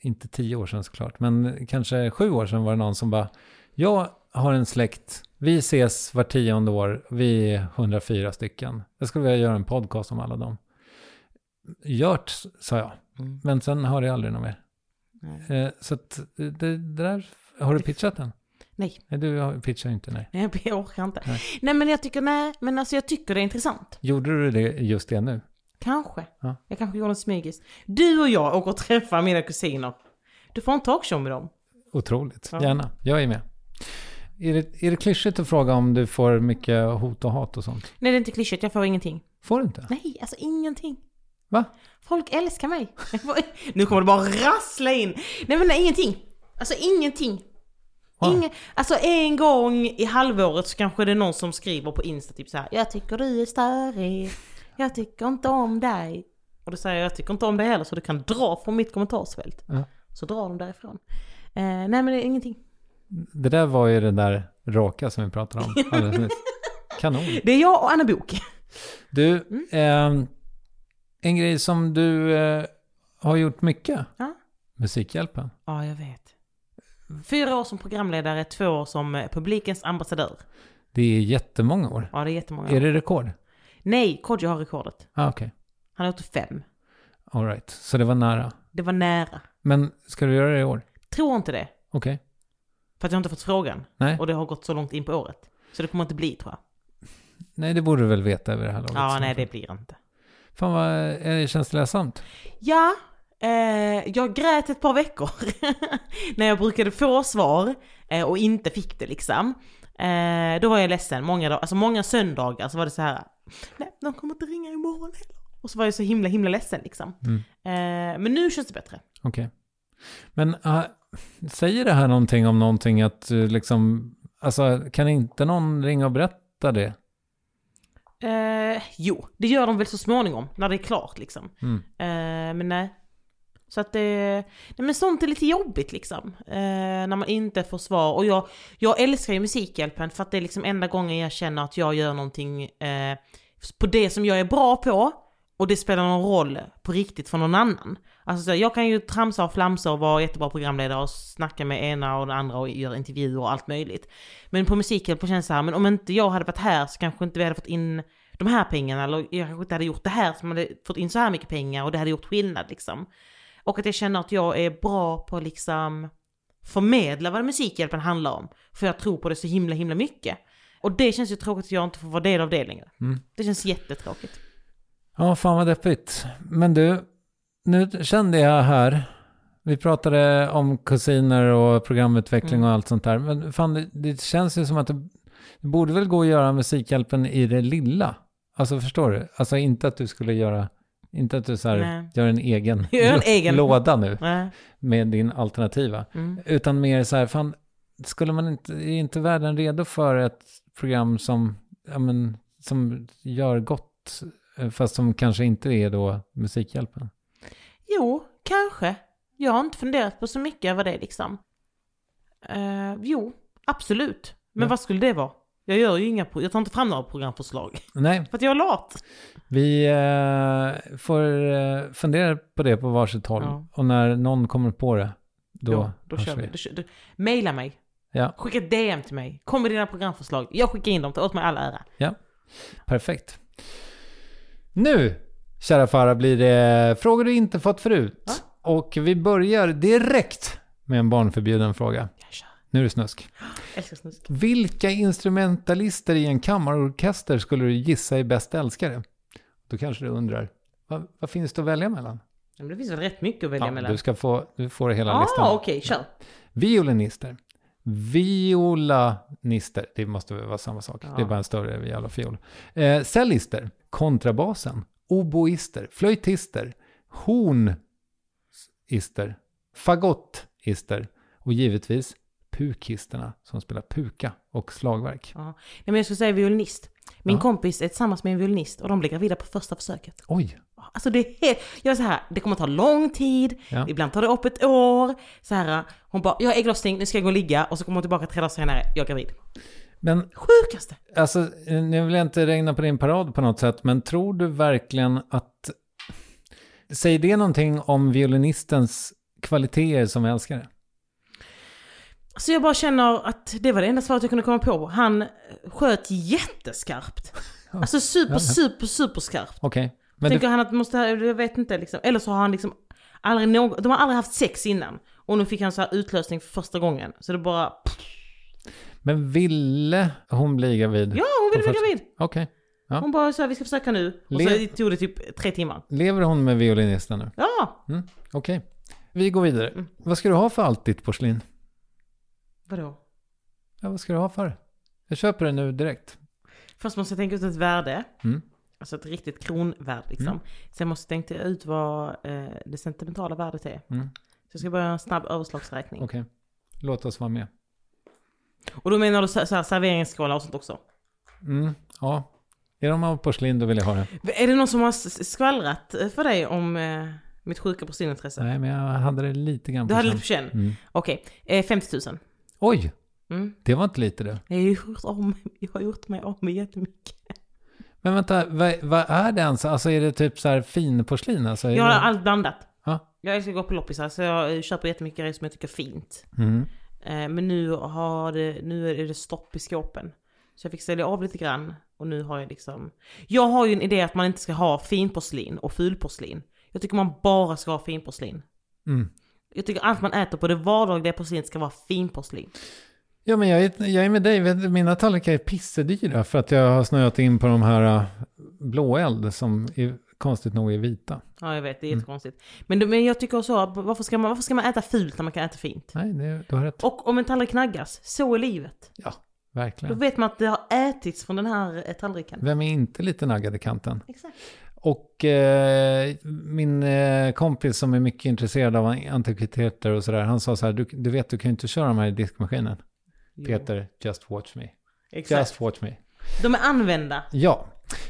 inte tio år sedan såklart, men kanske sju år sedan var det någon som bara... Jag har en släkt, vi ses var tionde år, vi är 104 stycken. Jag skulle vilja göra en podcast om alla dem. Gjort, sa jag. Mm. Men sen hörde jag aldrig något mer. Eh, så att det, det där, har du pitchat den? Nej, Nej, du har- pitchar inte, nej. nej jag orkar inte. Nej. Nej. men jag tycker, nej, men alltså jag tycker det är intressant. Gjorde du det just det nu? Kanske. Ja. Jag kanske gjorde en smygis. Du och jag åker och träffar mina kusiner. Du får en talkshow med dem. Otroligt, Ja. gärna. Jag är med. Är det, är det klyschigt att fråga om du får mycket hot och hat och sånt? Nej det är inte klyschigt, jag får ingenting. Får du inte? Nej, alltså ingenting. Va? Folk älskar mig. *laughs* nu kommer det bara rassla in. Nej men nej, ingenting. Alltså ingenting. Wow. Ingen, alltså en gång i halvåret så kanske det är någon som skriver på Insta typ så här. Jag tycker du är störig. Jag tycker inte om dig. Och då säger jag jag tycker inte om dig heller så du kan dra från mitt kommentarsfält. Ja. Så drar de därifrån. Eh, nej men det är ingenting. Det där var ju det där raka som vi pratade om *laughs* alldeles nyss. Kanon. Det är jag och Anna Bok. Du, Mm. ehm, en grej som du eh, har gjort mycket. Ja. Musikhjälpen. Ja, jag vet. Fyra år som programledare, två år som eh, publikens ambassadör. Det är jättemånga år. Ja, det är jättemånga. Är det rekord? Nej, Kodjo har rekordet. Ah, Okej, Han har gjort fem. all right. Så det var nära. Det var nära. Men ska du göra det i år? Tror inte det. Okej. För att jag har inte fått frågan. Nej. Och det har gått så långt in på året. Så det kommer inte bli tror jag. Nej, det borde du väl veta över det här laget. Ja, nej det blir inte. Fan vad, eh, känns det ledsamt? Ja, eh, jag grät ett par veckor. *laughs* när jag brukade få svar eh, och inte fick det liksom. Eh, då var jag ledsen. Många, dag- alltså många söndagar så var det så här. Nej, de kommer inte ringa imorgon heller. Och så var jag så himla himla ledsen liksom. Mm. Eh, men nu känns det bättre. Okej. Men ah, säger det här någonting om någonting att du liksom, alltså kan inte någon ringa och berätta det? Eh, jo, det gör de väl så småningom när det är klart liksom. Mm. Eh, men nej. Så att det, nej men sånt är lite jobbigt liksom. Eh, när man inte får svar. Och jag, jag älskar ju Musikhjälpen för att det är liksom enda gången jag känner att jag gör någonting eh, på det som jag är bra på. Och det spelar någon roll på riktigt för någon annan. Alltså jag kan ju tramsa och flamsa och vara jättebra programledare och snacka med ena och den andra och göra intervjuer och allt möjligt. Men på Musikhjälpen känns det så här, men om inte jag hade varit här så kanske inte vi hade fått in de här pengarna eller jag kanske inte hade gjort det här som hade fått in så här mycket pengar och det hade gjort skillnad liksom. Och att jag känner att jag är bra på att liksom förmedla vad Musikhjälpen handlar om. För jag tror på det så himla himla mycket. Och det känns ju tråkigt att jag inte får vara del av det längre. Mm. Det känns jättetråkigt. Ja, fan vad deppigt. Men du, nu kände jag här, vi pratade om kusiner och programutveckling Mm. och allt sånt där. Men fan, det, det känns ju som att det, det borde väl gå att göra Musikhjälpen i det lilla. Alltså förstår du? Alltså inte att du skulle göra, inte att du så här, gör en egen, *laughs* Gör en egen. låda nu Nej. med din alternativa. Mm. Utan mer så här, fan, skulle man inte, är inte världen redo för ett program som, ja men, som gör gott, eh, fast som kanske inte är då Musikhjälpen? Jo, kanske. Jag har inte funderat på så mycket över det liksom. Eh, jo, absolut. Men Ja. vad skulle det vara? Jag gör ju inga, jag tar inte fram några programförslag. Nej, För att jag är lat. vi eh, får eh, fundera på det på varsitt håll. Ja. Och när någon kommer på det, då, Då, då hörs kör vi. Då, kör- då, maila mig. Ja, Skicka ett DM till mig. Kom med dina programförslag. Jag skickar in dem. Ta åt mig all ära. ja. Perfekt. Nu, kära Farah, blir det frågor du inte fått förut. Och vi börjar direkt med en barnförbjuden fråga. Nu är det snusk. *gasps* Älskar snusk. Vilka instrumentalister i en kammarorkester skulle du gissa är bäst älskare? Då kanske du undrar, vad, vad finns det att välja mellan? Men det finns väl rätt mycket att välja Ja, mellan? du ska få, du får hela ah, listan. okej, kör. Violinister. Violanister, det måste väl vara samma sak. Det är Ja. bara en större och fiol. Eh, cellister, kontrabasen, oboister, flöjtister, hornister, fagottister och givetvis pukisterna som spelar puka och slagverk. Ja. Nej, men jag skulle säga violinist. Min Ja. kompis är tillsammans med en violinist och de blir gravida på första försöket. Oj, Alltså det är helt, jag är så här, det kommer ta lång tid, Ja. ibland tar det upp ett år. Så här, hon bara, jag har ägglossning, nu ska jag gå och ligga och så kommer hon tillbaka tre dagar senare, jag är gravid. men Sjukaste! Alltså, nu vill jag inte regna på din parad på något sätt, men tror du verkligen att... Säger det någonting om violinistens kvaliteter som älskare? Så jag bara känner att det var det enda svaret jag kunde komma på. Han sköt jätteskarpt. Alltså super, super, super skarpt. Okej. Men Tänker du, han att måste, jag vet inte liksom, eller så har han liksom aldrig någon, de har aldrig haft sex innan. Och nu fick han så här utlösning för första gången. Så det bara, men ville hon bli gravid? ja hon ville bli första- gravid. Okej. Ja. Hon bara här, vi ska försöka nu. Och Le- så tog det typ tre timmar. Lever hon med violinisten nu? Ja! Mm. Okej. Vi går vidare. Mm. Vad ska du ha för allt ditt porslin? Vadå? Ja, vad ska du ha för? Jag köper det nu direkt. Först måste jag tänka ut ett värde. Mm. Alltså ett riktigt kronvärde liksom. Mm. Sen måste jag tänka ut vad eh, det sentimentala värdet är. Mm. Så jag ska börja en snabb överslagsräkning. Okej. Låt oss vara med. Och då menar du så, så här, serveringsskålar och sånt också? Mm. Ja. Är de av porslin då vill jag ha det. Är det någon som har skvallrat eh, för dig om eh, mitt sjuka porsinintresse? Nej, men jag hade det lite grann Du på hade känn. lite på känn? Mm. Okej, eh, 50 000. Oj! Mm. Det var inte lite det. Jag har gjort, om, jag har gjort mig med jättemycket. Men vänta, vad, vad är det ens? Alltså är det typ så här finporslin? Alltså, Jag har det... allt blandat. Ja. Jag älskar att gå på loppisar så jag köper jättemycket grejer som jag tycker är fint. Mm. Eh, men nu, har det, nu är det stopp i skåpen. Så jag fick sälja av lite grann och nu har jag liksom... Jag har ju en idé att man inte ska ha finporslin och fulporslin. Jag tycker man bara ska ha finporslin. Mm. Jag tycker allt man äter på det vardagliga porslinet ska vara finporslin. Ja, men jag är, jag är med dig. Mina tallrikar är pissedyra för att jag har snöat in på de här äh, blåeld som är, konstigt nog är vita. Ja jag vet, Mm. det är jättekonstigt. Men, det- men jag tycker också, varför ska, man, varför ska man äta fult när man kan äta fint? Nej, det, du har rätt. Och om en tallrik naggas, så är livet. Ja, Då verkligen. vet man att det har ätits från den här eh, tallriken. Vem är inte lite naggad i kanten? Exakt. Och eh, min eh, kompis som är mycket intresserad av antikviteter och sådär, han sa så här, du, du vet du kan ju inte köra de här i diskmaskinen. Peter, just watch me. Exakt. Just watch me. De är använda. Ja.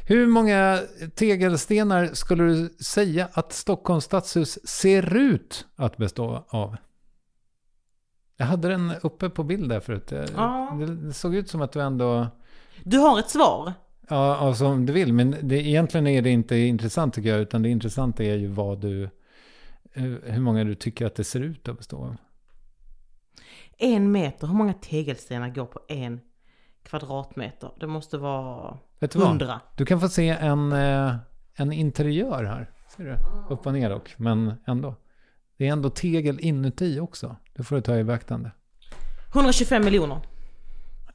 Hur många tegelstenar skulle du säga att Stockholms stadshus ser ut att bestå av? Jag hade den uppe på bild där förut. Det- Ja. Det såg ut som att du ändå... Du har ett svar. Ja, alltså om du vill. Men det, egentligen är det inte intressant tycker jag. Utan det intressanta är ju vad du... Hur hur många du tycker att det ser ut att bestå av. En meter, hur många tegelstenar går på en kvadratmeter? Det måste vara hundra. Du kan få se en, eh, en interiör här. Ser du? Upp och ner dock, men ändå. Det är ändå tegel inuti också. Det får du ta i beaktande. 125 miljoner.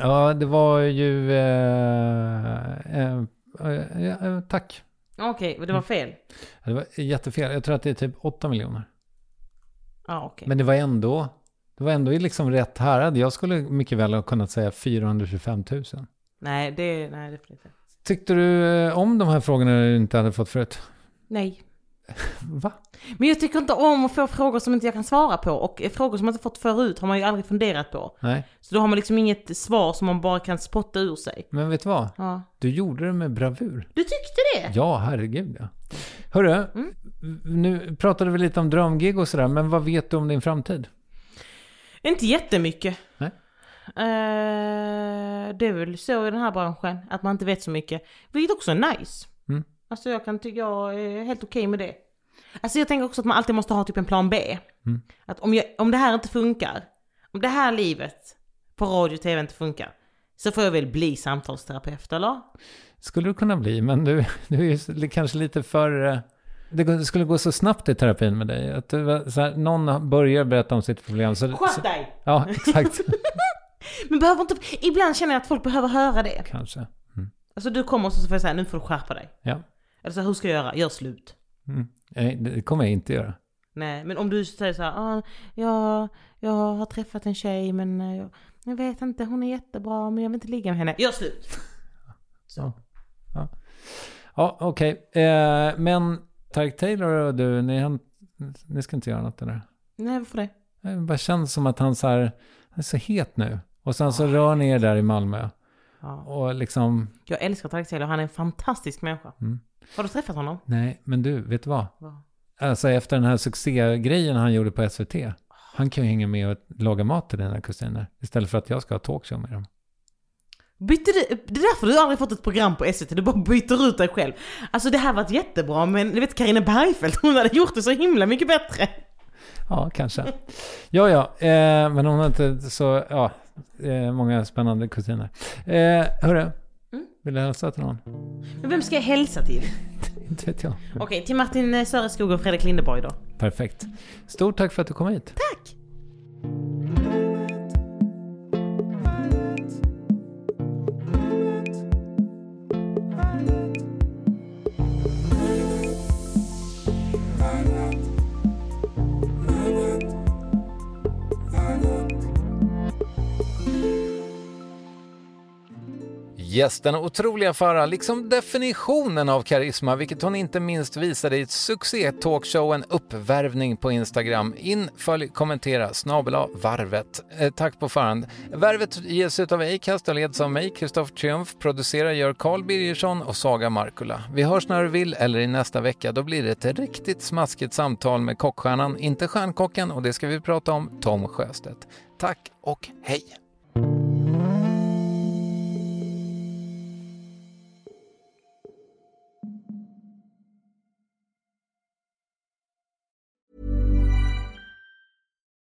Ja, det var ju... Eh, eh, eh, eh, tack. Okej, men det var fel. Det var jättefel. Jag tror att det är typ 8 miljoner. Ja, okej. Men det var ändå... Det var ändå liksom rätt härad. Jag skulle mycket väl ha kunnat säga 425 000. Nej, det, nej, det är. Tyckte du eh, om de här frågorna du inte hade fått förut? Nej. Va? Men jag tycker inte om att få frågor som inte jag kan svara på. Och frågor som man inte fått förut har man ju aldrig funderat på. Nej. Så då har man liksom inget svar som man bara kan spotta ur sig. Men vet du vad? Ja. Du gjorde det med bravur. Du tyckte det? Ja, herregud ja. Hörru, Mm. nu pratade vi lite om drömgig och sådär, men vad vet du om din framtid? Inte jättemycket. Nej. Eh, det är väl så i den här branschen, att man inte vet så mycket. Vilket också är nice. Mm. Alltså jag kan tycka jag är helt okej med det. Alltså jag tänker också att man alltid måste ha typ en plan B. Mm. Att om, jag, om det här inte funkar, om det här livet på radio och tv inte funkar, så får jag väl bli samtalsterapeut eller? Skulle du kunna bli, men du, du är ju kanske lite för... eh, Det skulle gå så snabbt i terapin med dig. Att var så här, någon börjar berätta om sitt problem. Så, Skärp dig! ja, exakt. *laughs* Men behöver inte, ibland känner jag att folk behöver höra det. kanske. Alltså du kommer och så får jag säga nu får du skärpa dig. Ja. Eller så här, hur ska jag göra? Gör slut. Mm. Nej, det kommer jag inte göra. Nej, men om du säger så här, ah, jag, jag har träffat en tjej men eh, jag, jag vet inte, hon är jättebra men jag vill inte ligga med henne. Gör slut! *laughs* Så. Ja, ja okej. Eh, men Tarek Taylor och du, ni, har, ni ska inte göra något eller? Nej, varför det? Det bara känns som att han så här, han är så het nu. Och sen så rör ni er där i Malmö. Ja. Och liksom, Jag älskar Tarek Taylor, han är en fantastisk människa. Mm. Har du träffat honom? nej, men du, vet du vad? Vad? Alltså efter den här succégrejen han gjorde på SVT. Han kan ju hänga med och laga mat till dina kusiner. Istället för att jag ska ha talkshow med dem. Bytte du, det är därför du aldrig fått ett program på SVT, du bara byter ut dig själv. Alltså det här var jättebra men du vet Carina Bergfeldt, hon hade gjort det så himla mycket bättre. Ja, kanske. Ja, ja, eh, men hon har inte så, ja, eh, många spännande kusiner. Eh, hörru, vill du hälsa till någon? Men vem ska jag hälsa till? *laughs* Inte vet jag. Okej, till Martin eh, Söreskog och Fredrik Lindeborg då. Perfekt. Stort tack för att du kom hit. Tack! Yes, den otroliga Farah, liksom definitionen av karisma, vilket hon inte minst visade i succé-talkshowen Uppvärvning på Instagram. In, följ, kommentera, snabel varvet. Eh, tack på förhand. Värvet ges ut av Acast och leds av mig, Kristoffer Triumf. Producerar gör Carl Birgersson och Saga Markula. Vi hörs när du vill eller i nästa vecka. Då blir det ett riktigt smaskigt samtal med kockstjärnan, inte stjärnkocken, och det ska vi prata om, Tom Sjöstedt. Tack och hej!